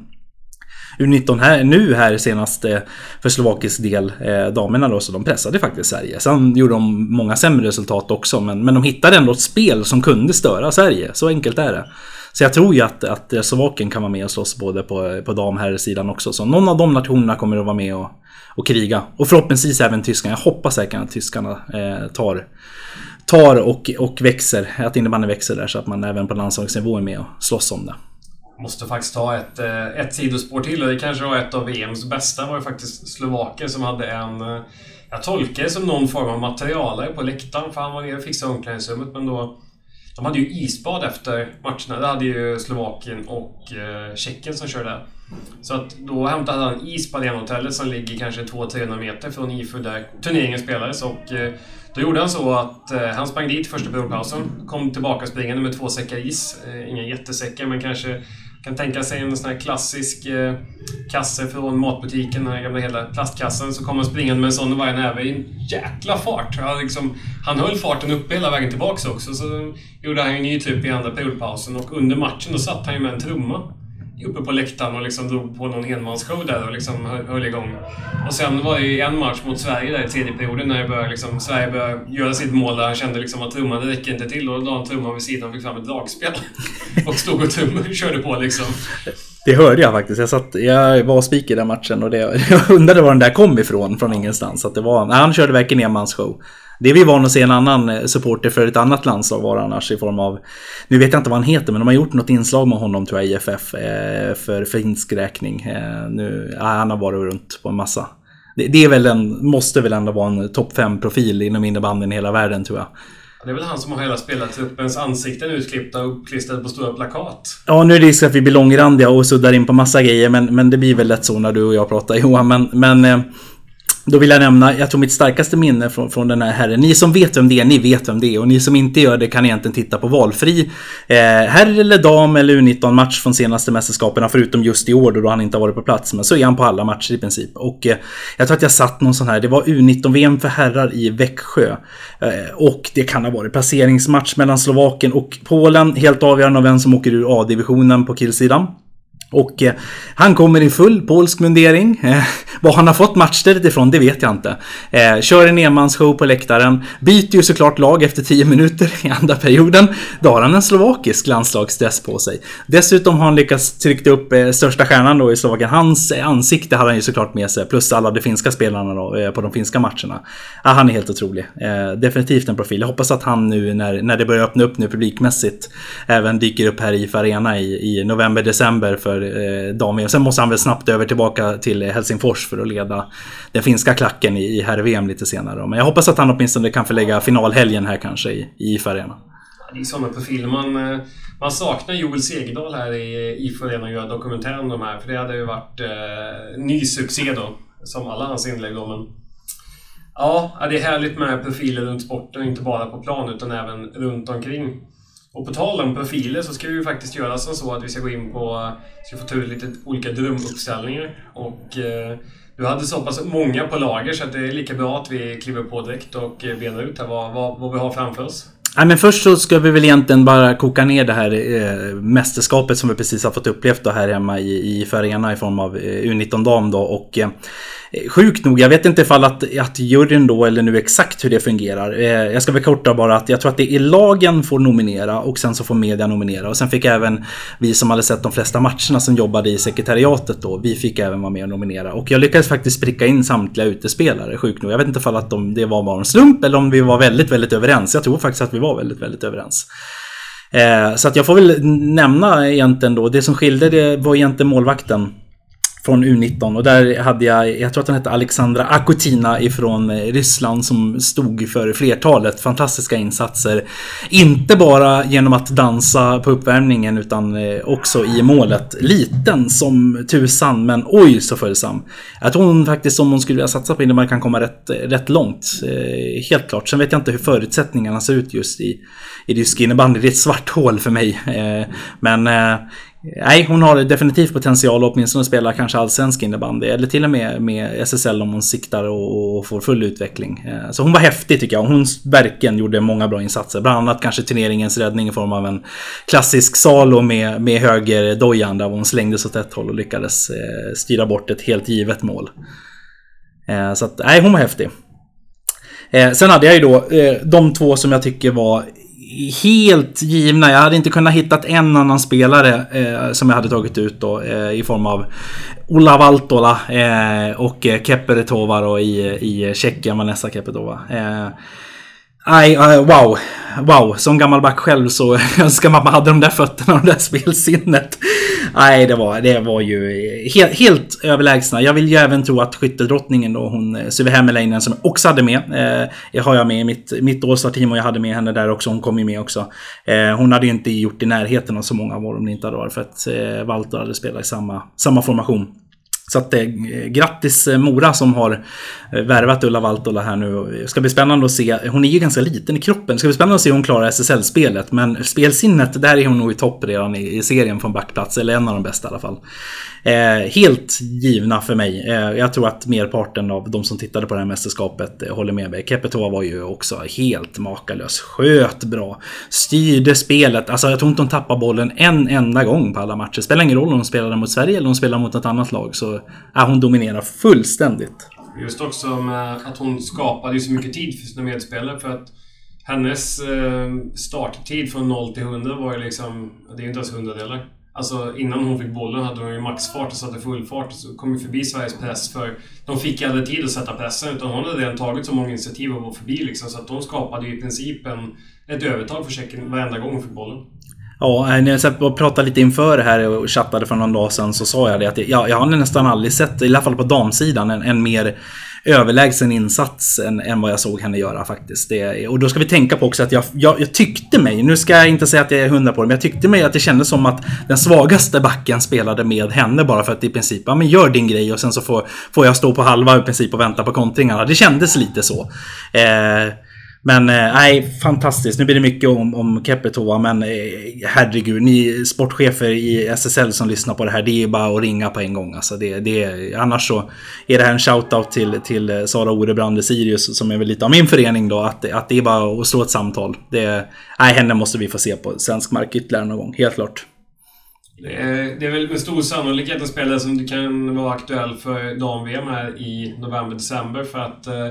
U19 här, nu här senast eh, för slovakisk del, eh, damerna då, så de pressade faktiskt Sverige. Sen gjorde de många sämre resultat också, men, men de hittade ändå ett spel som kunde störa Sverige. Så enkelt är det. Så jag tror ju att, att Slovakien kan vara med och slåss både på, på dam här sidan också. Så någon av de nationerna kommer att vara med och, och kriga. Och förhoppningsvis även tyskarna. Jag hoppas säkert att tyskarna eh, tar, tar och, och växer. Att innebandyn växer där så att man även på landslagsnivå är med och slåss om det. Måste faktiskt ta ett, eh, ett sidospår till och det kanske var ett av VMs bästa var ju faktiskt Slovakien som hade en... Eh, jag tolkar det som någon form av materialare på läktaren för han var nere och fixade omklädningsrummet men då... De hade ju isbad efter matcherna. Det hade ju Slovakien och eh, Tjeckien som körde. Så att då hämtade han is på arenahotellet som ligger kanske 200-300 meter från IFU där turneringen spelades och eh, då gjorde han så att eh, han sprang dit första periodpausen, kom tillbaka springande med två säckar is. Eh, inga jättesäckar men kanske kan tänka sig en sån här klassisk eh, kasse från matbutiken, den här gamla hela plastkassen. Så kom han springande med en sån och varje näve i en jäkla fart. Han, liksom, han höll farten uppe hela vägen tillbaks också. Så gjorde han en ny typ i andra periodpausen och under matchen då satt han ju med en trumma uppe på läktaren och liksom drog på någon enmansshow där och liksom höll igång. Och sen var det ju en match mot Sverige där i tredje perioden när började liksom, Sverige började göra sitt mål där han kände liksom att trumman det räcker inte till. Och då la han trumman vid sidan och fick fram ett dragspel. och stod och trum, körde på liksom. Det hörde jag faktiskt. Jag, satt, jag var speaker i den matchen och det, jag undrade var den där kom ifrån från ingenstans. Att det var, nej, han körde verkligen enmansshow. Det är vi vana att se en annan eh, supporter för ett annat landslag vara annars i form av... Nu vet jag inte vad han heter men de har gjort något inslag med honom tror jag i FF eh, för finsk räkning. Eh, nu, han har varit runt på en massa. Det, det är väl en, måste väl ändå vara en topp 5-profil inom innebandyn i hela världen tror jag. Det är väl han som har hela spelartruppens ansikten utklippta och uppklistrade på stora plakat. Ja, nu är det risk att vi blir långrandiga och suddar in på massa grejer, men, men det blir väl lätt så när du och jag pratar Johan. Men, men då vill jag nämna, jag tror mitt starkaste minne från, från den här herren. Ni som vet vem det är, ni vet vem det är. Och ni som inte gör det kan egentligen titta på valfri eh, herr eller dam eller U19-match från senaste mästerskapen. Förutom just i år då han inte har varit på plats. Men så är han på alla matcher i princip. Och eh, jag tror att jag satt någon sån här, det var U19-VM för herrar i Växjö. Eh, och det kan ha varit placeringsmatch mellan Slovakien och Polen. Helt avgörande av vem som åker ur A-divisionen på killsidan. Och eh, han kommer i full polsk mundering. Eh, vad han har fått matchstället ifrån, det vet jag inte. Eh, kör en enmansshow på läktaren. Byter ju såklart lag efter 10 minuter i andra perioden. Då har han en slovakisk landslagsdress på sig. Dessutom har han lyckats trycka upp eh, största stjärnan då i Slovakien. Hans eh, ansikte hade han ju såklart med sig. Plus alla de finska spelarna då, eh, på de finska matcherna. Ja, han är helt otrolig. Eh, definitivt en profil. Jag hoppas att han nu när, när det börjar öppna upp nu publikmässigt även dyker upp här i Farena Arena i, i november, december för för eh, dam Sen måste han väl snabbt över tillbaka till Helsingfors för att leda den finska klacken i, i herr-VM lite senare. Men jag hoppas att han åtminstone kan förlägga finalhelgen här kanske i, i IF Arena. Det är sådana profiler man, eh, man saknar Joel Segerdahl här i IF Arena och göra dokumentär om de här. För det hade ju varit eh, ny succé då. Som alla hans inlägg då. Men ja, det är härligt med profiler runt sporten. Inte bara på plan utan även runt omkring. Och på tal om profiler så ska vi ju faktiskt göra som så att vi ska gå in på... Eh, ska få ta ut lite olika drömuppställningar. Och eh, du hade så pass många på lager så att det är lika bra att vi kliver på direkt och eh, benar ut här vad, vad, vad vi har framför oss. Nej, men först så ska vi väl egentligen bara koka ner det här eh, mästerskapet som vi precis har fått upplevt då här hemma i, i Arena i form av eh, U19 dam då. Och, eh, Eh, sjukt nog, jag vet inte ifall att, att juryn då, eller nu exakt hur det fungerar. Eh, jag ska väl korta bara att jag tror att det är lagen får nominera och sen så får media nominera. Och sen fick även vi som hade sett de flesta matcherna som jobbade i sekretariatet då, vi fick även vara med och nominera. Och jag lyckades faktiskt pricka in samtliga utespelare, sjukt nog. Jag vet inte ifall att de, det var bara en slump eller om vi var väldigt, väldigt överens. Jag tror faktiskt att vi var väldigt, väldigt överens. Eh, så att jag får väl nämna egentligen då, det som skilde det var egentligen målvakten från U19 och där hade jag, jag tror att hon hette Alexandra Akutina ifrån eh, Ryssland som stod för flertalet fantastiska insatser. Inte bara genom att dansa på uppvärmningen utan eh, också i målet. Liten som tusan men oj så följsam. Jag tror hon faktiskt om hon skulle vilja satsa på innebandy kan komma rätt, rätt långt. Eh, helt klart. Sen vet jag inte hur förutsättningarna ser ut just i, i rysk innebandy. Det är ett svart hål för mig. Men Nej, hon har definitivt potential att åtminstone spela kanske allsvensk innebandy. Eller till och med med SSL om hon siktar och, och, får full utveckling. Eh, så hon var häftig tycker jag. Hon verkligen gjorde många bra insatser. Bland annat kanske turneringens räddning i form av en klassisk salo med, med höger dojan där hon slängdes åt ett håll och lyckades eh, styra bort ett helt givet mål. Eh, så att, nej, hon var häftig. Sen hade jag ju då de två som jag tycker var helt givna. Jag hade inte kunnat hitta en annan spelare eh, som jag hade tagit ut då eh, i form av Ola Valtola eh, och eh, Keperetova i, i Tjeckien, Vanessa Kepetova. Eh, nej, eh, wow. Wow, som gammal back själv så önskar man att man hade de där fötterna och det där spelsinnet. Nej, det var, det var ju helt, helt överlägsna. Jag vill ju även tro att skyttedrottningen då, hon eh, Suvi Hämäläinen som också hade med. Eh, har jag med i mitt, mitt All-Star-team och jag hade med henne där också. Hon kom ju med också. Eh, hon hade ju inte gjort i närheten av så många mål om det inte hade varit för att eh, Walter hade spelat i samma, samma formation. Så att eh, grattis eh, Mora som har eh, värvat Ulla Valtola här nu. Det ska bli spännande att se. Hon är ju ganska liten i kroppen. Det ska bli spännande att se hur hon klarar SSL-spelet. Men spelsinnet, där är hon nog i topp redan i, i serien från backplats. Eller en av de bästa i alla fall. Eh, helt givna för mig. Eh, jag tror att merparten av de som tittade på det här mästerskapet eh, håller med mig. Kepetova var ju också helt makalös. Sköt bra. Styrde spelet. Alltså jag tror inte hon tappade bollen en enda gång på alla matcher. Spelar ingen roll om hon spelade mot Sverige eller om hon spelade mot ett annat lag. Så ja, hon dominerar fullständigt. Just också med eh, att hon skapade så mycket tid för sina medspelare. För att hennes eh, starttid från 0 till 100 var ju liksom... Det är ju inte ens hundradelar. Alltså innan hon fick bollen hade hon ju maxfart och satte full fart och så kom ju förbi Sveriges press för de fick aldrig tid att sätta pressen utan hon hade redan tagit så många initiativ och var förbi liksom så att de skapade ju i princip en, ett övertag för Tjeckien varenda gång hon fick bollen. Ja, eh, när jag satt och pratade lite inför det här och chattade för någon dag sedan så sa jag det att jag, jag har nästan aldrig sett, i alla fall på damsidan, en, en mer överlägsen insats än, än vad jag såg henne göra faktiskt. Det, och då ska vi tänka på också att jag, jag, jag, tyckte mig, nu ska jag inte säga att jag är hundra på det, men jag tyckte mig att det kändes som att den svagaste backen spelade med henne bara för att i princip, ja men gör din grej och sen så får, får jag stå på halva i princip och vänta på kontringarna. Det kändes lite så. Eh, men eh, nej, fantastiskt. Nu blir det mycket om, om Kepetova, men eh, herregud, ni sportchefer i SSL som lyssnar på det här, det är bara att ringa på en gång. Alltså det, det, annars så är det här en shoutout till, till eh, Sara Orebrand i Sirius, som är väl lite av min förening då, att, att det är bara att slå ett samtal. Det, nej, henne måste vi få se på svensk mark ytterligare någon gång, helt klart. Det är, det är väl med stor sannolikhet en spelare som kan vara aktuell för dam-VM här i november-december för att eh,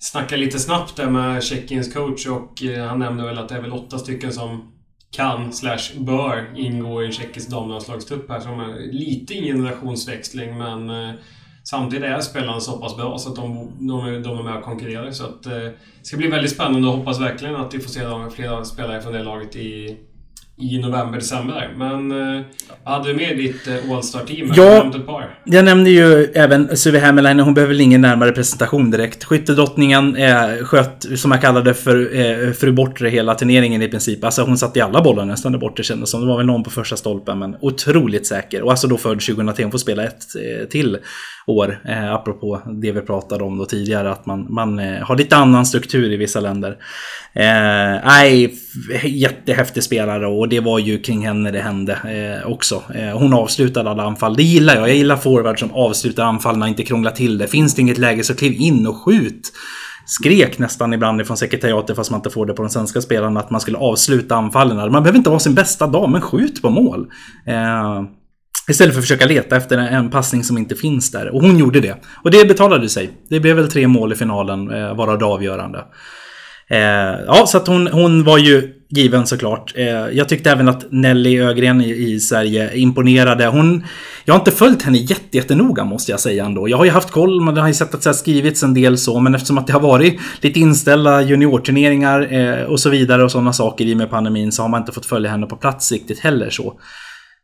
snacka lite snabbt där med Tjeckiens coach och eh, han nämnde väl att det är väl åtta stycken som kan, slash bör, ingå i Tjeckiens tjeckisk damlandslagstrupp här. Som är lite i generationsväxling men eh, samtidigt är spelarna så pass bra så att de, de, är, de är med och konkurrerar. Så att, eh, det ska bli väldigt spännande och hoppas verkligen att vi får se flera spelare från det laget i i november, december. Men eh, hade du med ditt eh, All-Star-team? Ja, jag nämnde ju även Suvi Hämmerlein. Hon behöver väl ingen närmare presentation direkt. Skyttedrottningen eh, sköt, som jag kallade för eh, fru bortre hela turneringen i princip. Alltså hon satt i alla bollar nästan där borta kändes som. Det var väl någon på första stolpen, men otroligt säker. Och alltså då född 2003. Hon får spela ett eh, till år. Eh, apropå det vi pratade om då tidigare, att man, man eh, har lite annan struktur i vissa länder. Eh, nej, jättehäftig spelare och det var ju kring henne det hände eh, också. Eh, hon avslutade alla anfall. Det gillar jag. Jag gillar forward som avslutar anfall när inte krånglar till det. Finns det inget läge så kliv in och skjut skrek nästan ibland ifrån sekretariatet fast man inte får det på de svenska spelarna att man skulle avsluta anfallen. Man behöver inte vara sin bästa dag, men skjut på mål. Eh, Istället för att försöka leta efter en passning som inte finns där. Och hon gjorde det. Och det betalade sig. Det blev väl tre mål i finalen, eh, varav det avgörande. Eh, ja, så att hon, hon var ju given såklart. Eh, jag tyckte även att Nelly Ögren i, Sverige imponerade. Hon, jag har inte följt henne jättenoga måste jag säga ändå. Jag har ju haft koll, man det har ju sett att det har skrivits en del så. Men eftersom att det har varit lite inställda juniorturneringar eh, och så vidare och sådana saker i och med pandemin så har man inte fått följa henne på plats riktigt heller så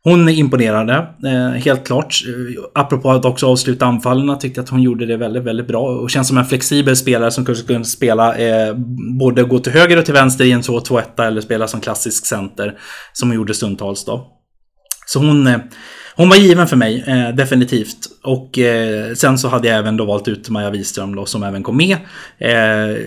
hon imponerade, eh, helt klart. Eh, apropå att också avsluta anfallen tyckte att hon gjorde det väldigt, väldigt bra. Och känns som en flexibel spelare som kanske kunde spela eh, både gå till höger och till vänster i en 2-2-1 eller spela som klassisk center. Som hon gjorde stundtals då. Så hon, eh, hon var given för mig, eh, definitivt. Och eh, sen så hade jag även då valt ut Maja Wiström då, som även kom med. Eh,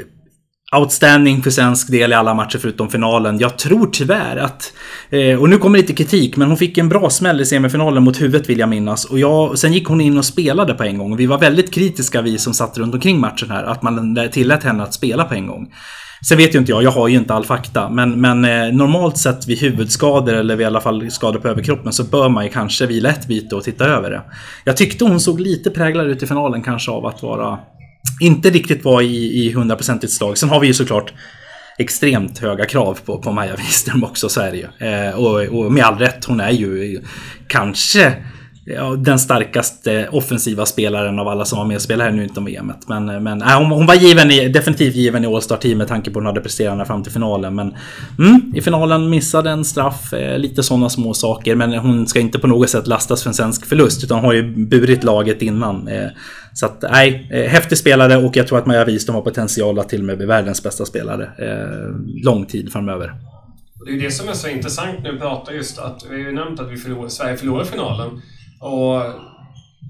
Outstanding för svensk del i alla matcher förutom finalen. Jag tror tyvärr att, eh, och nu kommer lite kritik, men hon fick en bra smäll i semifinalen mot huvudet vill jag minnas. Och jag, sen gick hon in och spelade på en gång. Vi var väldigt kritiska vi som satt runt omkring matchen här, att man tillät henne att spela på en gång. Sen vet ju inte jag, jag har ju inte all fakta. Men, men eh, normalt sett vid huvudskador eller vid i alla fall skador på överkroppen så bör man ju kanske vila ett byte och titta över det. Jag tyckte hon såg lite präglad ut i finalen kanske av att vara... Inte riktigt vara i, i 100% slag. Sen har vi ju såklart extremt höga krav på, på Maja Wiström också, så är det ju. Eh, och, och med all rätt, hon är ju kanske ja, den starkaste offensiva spelaren av alla som var med och spelade här nu inte om VMet. Men, men äh, hon, hon, var given i, definitivt given i All-Star Team med tanke på hur hon hade presterat fram till finalen. Men mm, i finalen missade en straff, eh, lite sådana små saker. Men hon ska inte på något sätt lastas för en svensk förlust utan har ju burit laget innan. Eh, så att nej, eh, häftig spelare och jag tror att Maja Wistam har potential att till och med bli världens bästa spelare eh, lång tid framöver. Det är ju det som är så intressant när vi pratar just att vi har ju nämnt att vi förlor, Sverige förlorar finalen. Och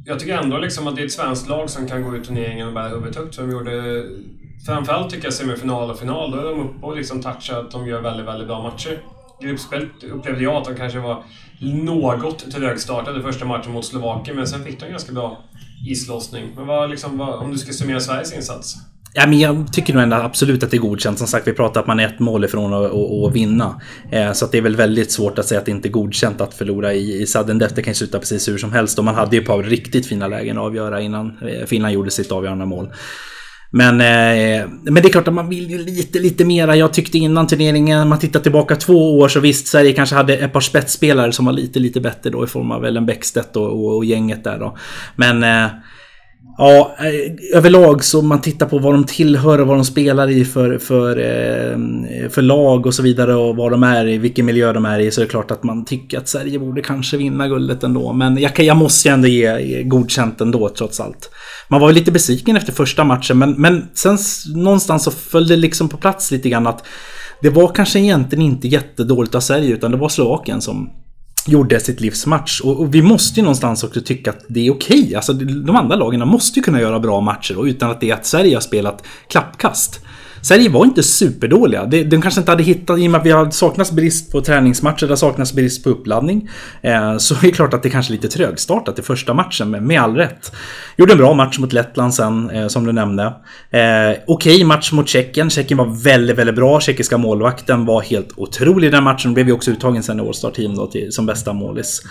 jag tycker ändå liksom att det är ett svenskt lag som kan gå ut turneringen och bära huvudet högt. Gjorde, framförallt tycker jag semifinal och final, då är de uppe och liksom touchar att de gör väldigt, väldigt bra matcher. Gruppspelet upplevde jag att de kanske var något trögstartade första matchen mot Slovakien, men sen fick de en ganska bra islossning. Men vad, liksom, vad, om du ska summera Sveriges insats? Ja, men jag tycker nog ändå absolut att det är godkänt. Som sagt, vi pratar att man är ett mål ifrån att, att, att vinna. Eh, så att det är väl väldigt svårt att säga att det inte är godkänt att förlora i, i sudden death. Det kan ju sluta precis hur som helst. Och man hade ju ett par riktigt fina lägen att avgöra innan eh, Finland gjorde sitt avgörande mål. Men, eh, men det är klart att man vill ju lite, lite mera. Jag tyckte innan turneringen, man tittar tillbaka två år så visst, Sverige kanske hade ett par spetsspelare som var lite, lite bättre då i form av Ellen Bäckstedt och, och, och, gänget där då. Men eh, Ja, eh, överlag så man tittar på vad de tillhör och vad de spelar i för, för, eh, för lag och så vidare och vad de är i, vilken miljö de är i så är det klart att man tycker att Sverige borde kanske vinna guldet ändå. Men jag, jag måste ju ändå ge godkänt ändå trots allt. Man var ju lite besviken efter första matchen men, men sen någonstans så föll det liksom på plats lite grann att det var kanske egentligen inte jättedåligt av Sverige utan det var Slovakien som gjorde sitt livs match. Och, och, vi måste ju någonstans också tycka att det är okej. Okay. Alltså, de andra lagen måste ju kunna göra bra matcher och utan att det är att Sverige har spelat klappkast. Sverige var inte superdåliga. De, de kanske inte hade hittat, i och med att vi har saknats brist på träningsmatcher, det har saknats brist på uppladdning. Eh, så är det klart att det kanske är lite trögstartat i första matchen, med, med all rätt. Gjorde en bra match mot Lettland sen, eh, som du nämnde. Eh, Okej okay, match mot Tjeckien. Tjeckien var väldigt, väldigt bra. Tjeckiska målvakten var helt otrolig i den matchen. Blev ju också uttagen sen i All-Star Team då till, som bästa målis.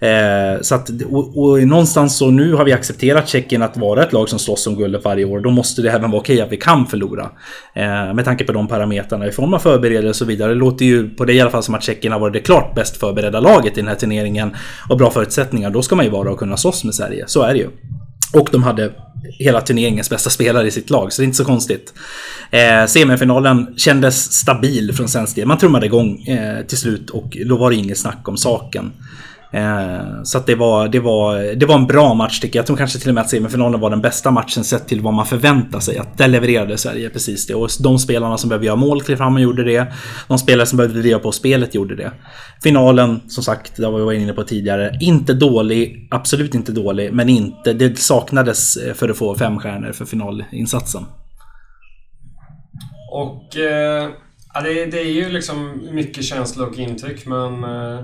Eh, så att, och, och, någonstans så nu har vi accepterat Tjeckien att vara ett lag som slåss om guldet varje år. Då måste det även vara okej okay att vi kan förlora. Eh, med tanke på de parametrarna i form av förberedelse och så vidare. Det låter ju på det i alla fall som att Tjeckien har varit det klart bäst förberedda laget i den här turneringen. Och bra förutsättningar. Då ska man ju vara och kunna slåss med Sverige. Så är det ju. Och de hade hela turneringens bästa spelare i sitt lag, så det är inte så konstigt. Eh, semifinalen kändes stabil från svensk del. Man trummade igång eh, till slut och då var det inget snack om saken. Eh, så att det var, det, var, det var en bra match tycker jag. Jag tror kanske till och med att semifinalen var den bästa matchen sett till vad man förväntar sig. Att där levererade Sverige precis det. Och de spelarna som behövde göra mål klev fram och gjorde det. De spelare som behövde driva på spelet gjorde det. Finalen, som sagt, det var vi inne på tidigare. Inte dålig, absolut inte dålig, men inte, det saknades eh, för att få fem stjärnor för finalinsatsen. Och eh, det, det, är ju liksom mycket känsla och intryck, men eh,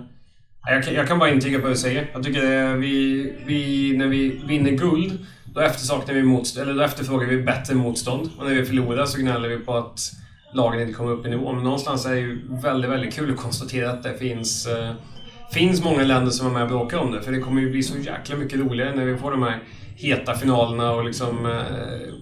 jag kan, jag kan bara intyga på vad du säger. Jag tycker att vi, vi, när vi vinner guld, då eftersaknar vi motstånd, eller då efterfrågar vi bättre motstånd. Och när vi förlorar så gnäller vi på att lagen inte kommer upp i nivå. Men någonstans är det ju väldigt, väldigt kul att konstatera att det finns, eh, finns många länder som är med och bråkar om det. För det kommer ju bli så jäkla mycket roligare när vi får de här heta finalerna och liksom eh,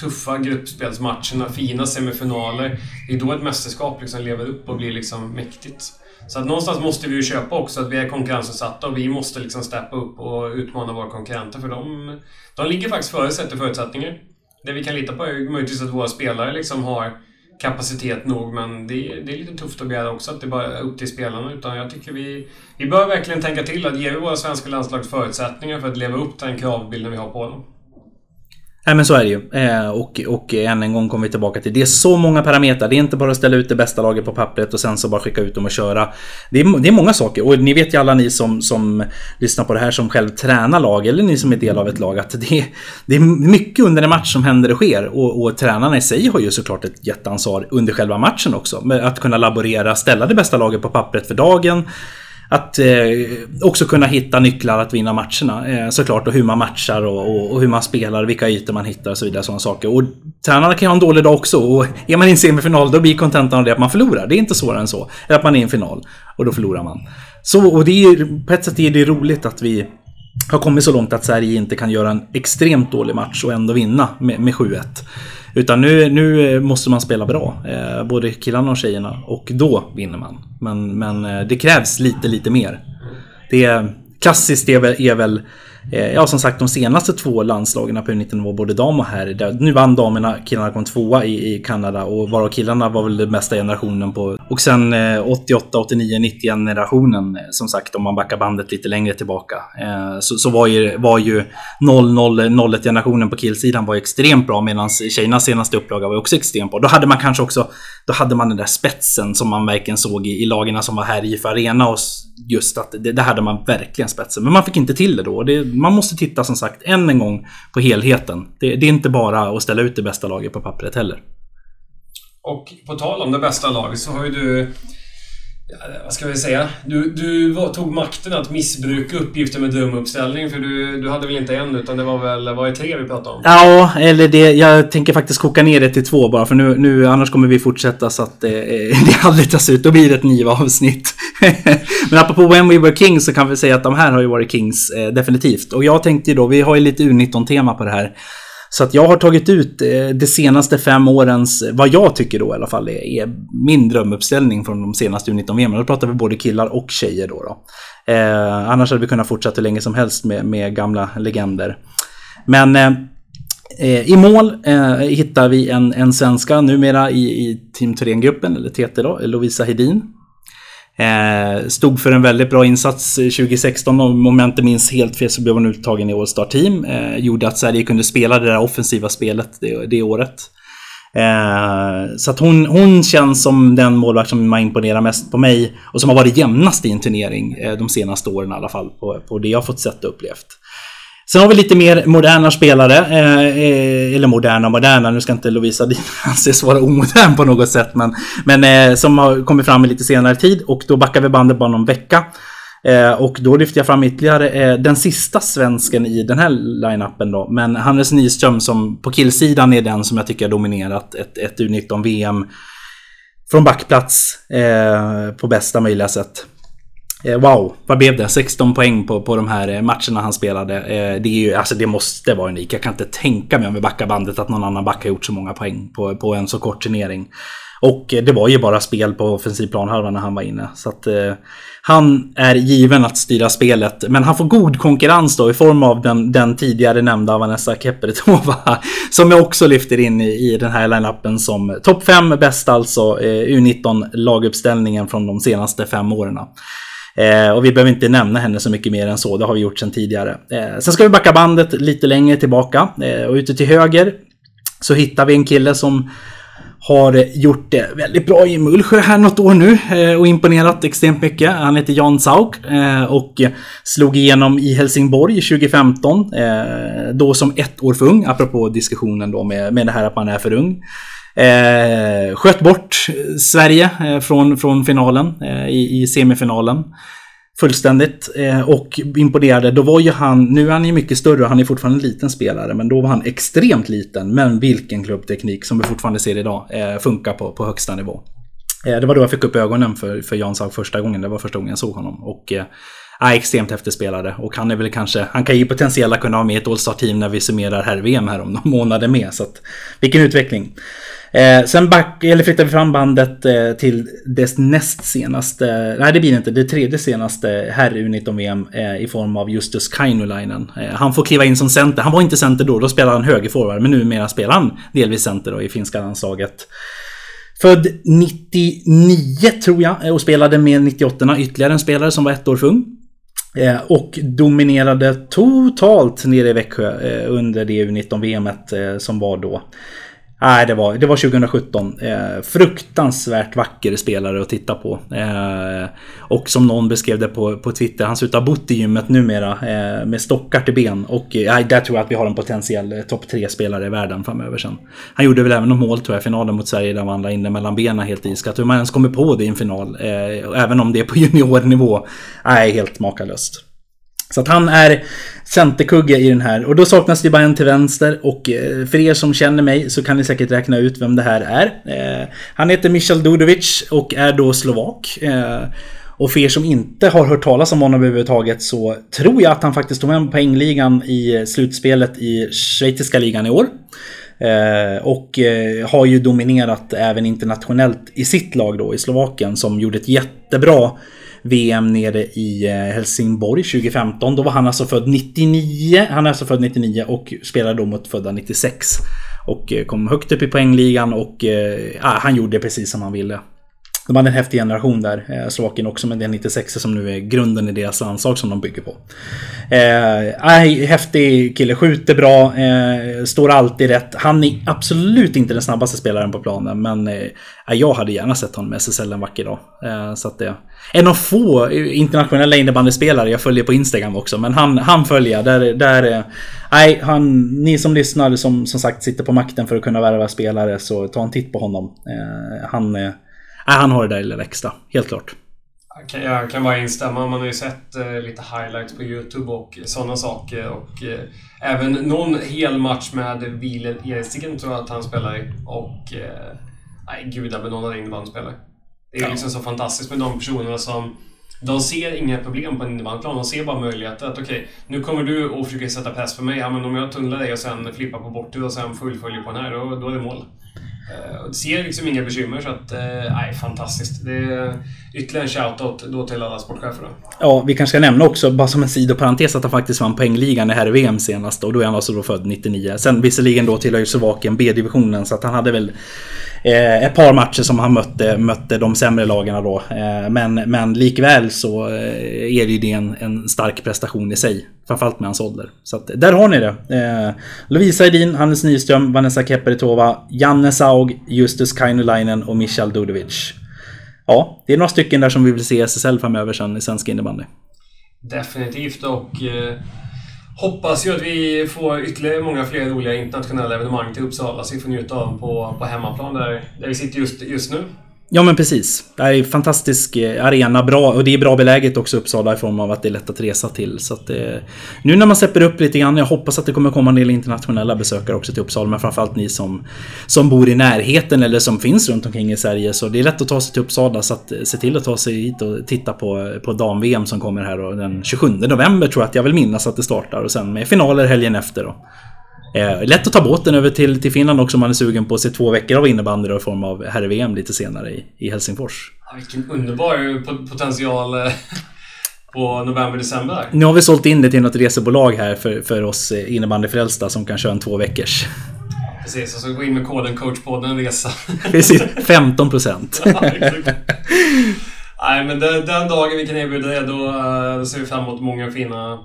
tuffa gruppspelsmatcherna, fina semifinaler. Det är då ett mästerskap liksom lever upp och blir liksom mäktigt. Så att någonstans måste vi ju köpa också att vi är konkurrensutsatta och vi måste liksom steppa upp och utmana våra konkurrenter för de, de ligger faktiskt före sett till förutsättningar. Det vi kan lita på är möjligtvis att våra spelare liksom har kapacitet nog. Men det, det är lite tufft att begära också att det bara är upp till spelarna. Utan jag tycker vi, vi bör verkligen tänka till att ger vi våra svenska landslag förutsättningar för att leva upp till den kravbilden vi har på dem. Nej men så är det ju. Eh, och, och än en gång kommer vi tillbaka till det. är så många parametrar. Det är inte bara att ställa ut det bästa laget på pappret och sen så bara skicka ut dem och köra. Det är, det är många saker. Och ni vet ju alla ni som, som lyssnar på det här som själv tränar lag eller ni som är del av ett lag att det, det är mycket under en match som händer och sker. Och, och tränarna i sig har ju såklart ett jätteansvar under själva matchen också. Med att kunna laborera, ställa det bästa laget på pappret för dagen att eh, också kunna hitta nycklar att vinna matcherna. Eh, såklart och hur man matchar och, och, och, hur man spelar, vilka ytor man hittar och så vidare. Sådana saker. Och tränarna kan ju ha en dålig dag också. Och är man i en semifinal då blir kontentan av det att man förlorar. Det är inte svårare än så. Eller att man är i en final och då förlorar man. Så, och det är, på ett sätt är det roligt att vi har kommit så långt att Sverige inte kan göra en extremt dålig match och ändå vinna med, med 7-1. Utan nu, nu måste man spela bra. Eh, både killarna och tjejerna. Och då vinner man. Men, men eh, det krävs lite, lite mer. Det klassiskt är väl, är väl Eh, ja, som sagt de senaste två landslagen på U19-nivå, både dam och herr. Nu vann damerna, killarna kom tvåa i, i Kanada och varav killarna var väl den bästa generationen på. Och sen 88, 89, 90 generationen, som sagt om man backar bandet lite längre tillbaka. Eh, så, så var ju, var ju 00, 01 generationen på killsidan var extremt bra medan tjejernas senaste upplaga var också extremt bra. Då hade man kanske också, då hade man den där spetsen som man verkligen såg i, i lagarna som var här i IF Arena och just att det, det hade man verkligen spetsen. Men man fick inte till det då. Det, man måste titta som sagt än en gång på helheten. Det, det är inte bara att ställa ut det bästa laget på pappret heller. Och på tal om det bästa laget så har ju du vad ska vi säga? Du, du tog makten att missbruka uppgifter med drömuppställning för du, du hade väl inte en utan det var väl, var det tre vi pratade om? Ja, eller det, jag tänker faktiskt koka ner det till två bara för nu, nu annars kommer vi fortsätta så att eh, eh det aldrig tas ut. Då blir det ett nio avsnitt. Men apropå When We Were Kings så kan vi säga att de här har ju varit Kings eh, definitivt. Och jag tänkte ju då, vi har ju lite U19-tema på det här. Så att jag har tagit ut eh, de senaste fem årens, eh, vad jag tycker då i alla fall är, är min drömuppställning från de senaste U19-VM. Då pratar vi både killar och tjejer då. då. Eh, annars hade vi kunnat fortsätta hur länge som helst med, med gamla legender. Men eh, eh i mål eh, hittar vi en, en svenska numera i, i Team Thorengruppen, eller TT då, Lovisa Hedin. Eh, stod för en väldigt bra insats 2016 om jag inte minns helt fel så blev hon uttagen i All Star Team. Eh, gjorde att Sverige kunde spela det där offensiva spelet det, det året. Eh, så att hon, hon känns som den målvakt som har imponerat mest på mig och som har varit jämnast i en turnering eh, de senaste åren i alla fall på, på det jag fått sett och upplevt. Sen har vi lite mer moderna spelare. Eh, eh eller moderna moderna, nu ska inte Lovisa Din anses vara omodern på något sätt. Men, men eh, som har kommit fram i lite senare tid. Och då backar vi bandet bara någon vecka. Eh, och då lyfter jag fram ytterligare eh, den sista svensken i den här line-upen då. Men Hannes Nyström som på killsidan är den som jag tycker har dominerat ett, ett U19-VM. Från backplats eh, på bästa möjliga sätt. Eh, wow, vad blev det? 16 poäng på, på de här eh, matcherna han spelade. Eh, det, är ju, alltså det måste vara unikt. Jag kan inte tänka mig om vi backar bandet att någon annan back har gjort så många poäng på, på en så kort turnering. Och det var ju bara spel på offensiv planhalva när han var inne. Så att eh, han är given att styra spelet. Men han får god konkurrens då i form av den, den tidigare nämnda Vanessa Kepretova. Som jag också lyfter in i, i den här line-upen som topp 5 bäst alltså. Eh, U19 laguppställningen från de senaste fem åren. Eh, och vi behöver inte nämna henne så mycket mer än så, det har vi gjort sedan tidigare. Eh, sen ska vi backa bandet lite längre tillbaka. Eh, och ute till höger så hittar vi en kille som har gjort det väldigt bra i Mullsjö här något år nu eh, och imponerat extremt mycket. Han heter Jan Sauk eh, och slog igenom i Helsingborg 2015. Eh, då som ett år för ung, apropå diskussionen då med, med det här att man är för ung. Eh, sköt bort Sverige eh, från, från finalen eh, i, i, semifinalen. Fullständigt. Eh, och imponerade. Då var ju han, nu är han ju mycket större och han är fortfarande en liten spelare. Men då var han extremt liten. Men vilken klubbteknik som vi fortfarande ser idag eh, funkar på, på högsta nivå. Eh, det var då jag fick upp ögonen för, för Jan Saug första gången. Det var första gången jag såg honom. Och eh, är extremt häftig spelare. Och han är väl kanske, han kan ju potentiella kunna ha med ett All-Star-team när vi summerar här VM här om några månader med. Så att, vilken utveckling. Eh, sen back, eller flyttar vi fram bandet eh, till dess näst senaste, nej det blir det inte, det tredje senaste herr U19-VM eh, i form av Justus Kainulainen. Eh, han får kliva in som center, han var inte center då, då spelade han högerforward, men numera spelar han delvis center då, i finska landslaget. Född 99 tror jag och spelade med 98 ytterligare en spelare som var ett år för ung. Eh, och dominerade totalt nere i Växjö eh, under det U19-VMet eh, som var då. Nej, det var, det var 2017. Eh, fruktansvärt vacker spelare att titta på. Eh, och som någon beskrev det på, på Twitter, han ser ut att ha bott i gymmet numera eh, med stockar till ben. Och eh, där tror jag att vi har en potentiell eh, topp tre spelare i världen framöver sen. Han gjorde väl även något mål tror jag i finalen mot Sverige där han la in det mellan benen helt iskallt. Hur man ens kommer på det i en final, eh, även om det är på juniornivå, är helt makalöst. Så att han är centerkugge i den här. Och då saknas det bara en till vänster. Och eh, för er som känner mig så kan ni säkert räkna ut vem det här är. Eh, han heter Michal Dudovic och är då slovak. Eh, och för er som inte har hört talas om honom överhuvudtaget så tror jag att han faktiskt tog hem poängligan i slutspelet i schweiziska ligan i år. och har ju dominerat även internationellt i sitt lag då i Slovakien som gjorde ett jättebra VM nere i eh, Helsingborg 2015. Då var han alltså född 99. Han är alltså född 99 och spelade då mot födda 96. Och eh, kom högt upp i poängligan och eh, ah, han gjorde precis som han ville. De hade en häftig generation där, eh, Slovakien också, men det är 96 som nu är grunden i deras landslag som de bygger på. Eh, häftig kille, skjuter bra, eh, står alltid rätt. Han är absolut inte den snabbaste spelaren på planen, men eh, jag hade gärna sett honom med SSL en vacker dag. Eh, så att det, en av få eh, internationella innebandyspelare jag följer på Instagram också, men han, han följer jag. Där, där, eh, nej, han, ni som lyssnar som som sagt sitter på makten för att kunna värva spelare, så ta en titt på honom. Eh, han eh, Nej, han har det där lilla extra. Helt klart. Jag kan bara instämma. Man har ju sett eh, lite highlights på Youtube och sådana saker. Och eh, även någon hel match med Wieler Erstigen tror jag att han spelar i. Och... Eh, nej, gudabenådad innebandyspelare. Det är ja. liksom så fantastiskt med de personerna som... De ser inga problem på en innebandyplan. De ser bara möjligheter. Att okej, okay, nu kommer du och försöker sätta press på mig. Ja, men om jag tunnlar dig och sen flippar på bortre och sen fullföljer på den här, då, då är det mål. Uh, ser liksom inga bekymmer så att, eh, nej, fantastiskt. Det är ytterligare en shoutout då till alla sportchefer. då. Ja, vi kanske ska nämna också, bara som en sidoparentes, att han faktiskt vann poängligan i herr-VM senast och då är han alltså då född 99. Sen visserligen då tillhör ju Slovakien B-divisionen så att han hade väl eh, ett par matcher som han mötte, mötte de sämre lagen då. Eh, men, men likväl så eh, är det ju en, en stark prestation i sig. Framförallt med hans ålder. Så att, där har ni det. Eh, Lovisa Edin, Hannes Nyström, Vanessa Kepperitova, Janne Saug, Justus Kainulainen och Michal Dudovic. Ja, det är några stycken där som vi vill se i SSL framöver sen i svensk innebandy. Definitivt och eh, hoppas ju att vi får ytterligare många fler roliga internationella evenemang till Uppsala så vi får njuta av dem på, på hemmaplan där, där vi sitter just, just nu. Ja men precis. Det är en fantastisk eh, arena, bra och det är bra beläget också Uppsala i form av att det är lätt att resa till. Så att, eh, nu när man släpper upp lite grann, jag hoppas att det kommer komma en del internationella besökare också till Uppsala. Men framförallt ni som, som bor i närheten eller som finns runt omkring i Sverige. Så det är lätt att ta sig till Uppsala så att, eh, se till att ta sig hit och titta på, på dam-VM som kommer här då, den 27 november tror jag att jag vill minnas att det startar. Och sen med finaler helgen efter då. Eh, lätt att ta båten över till, till Finland också om man är sugen på att se två veckor av innebandy i form av herr-VM lite senare i, i Helsingfors. Ja, vilken underbar potential eh, på november-december. Nu har vi sålt in det till något resebolag här för, för oss eh, innebandyfrälsta som kan köra en två veckors. Precis, och så gå in med koden coachpodden en resa. Precis, 15 procent. Nej, men den, den dagen vi kan erbjuda det, då, eh, då ser vi fram emot många fina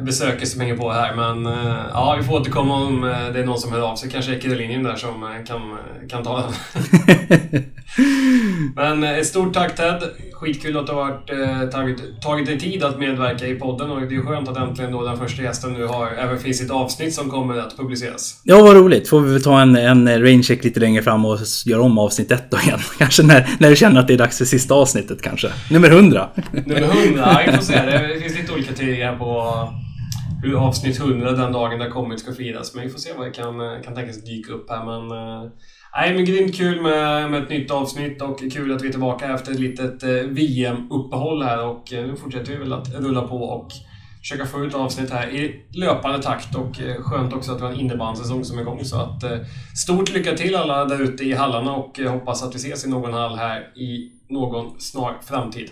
besökare som hänger på här. Men eh, ja, vi får återkomma om eh, det är någon som hör av sig. Kanske Ekerlinjen där som kan, kan ta den. men ett stort tack Ted. Skitkul att du har varit, tagit, tagit dig tid att medverka i podden och det är skönt att äntligen då den första gästen nu har, även finns ett avsnitt som kommer att publiceras. Ja, vad roligt. Får vi väl ta en, en raincheck lite längre fram och göra om avsnitt ett då igen. Kanske när, när du känner att det är dags för sista avsnittet kanske. Nummer 100. Nummer 100, ja, vi får se. Det finns lite olika teorier på hur avsnitt 100 den dagen det kommit ska firas. Men vi får se vad det kan, kan tänkas dyka upp här. Men, äh, nej, men grymt kul med, med ett nytt avsnitt och kul att vi är tillbaka efter ett litet eh, VM-uppehåll här. Och eh, nu fortsätter vi väl att rulla på och försöka få ut avsnitt här i löpande takt och eh, skönt också att vi har en innebandysäsong som är igång. Så att stort lycka till alla där ute i hallarna och hoppas att vi ses i någon hall här i någon snar framtid.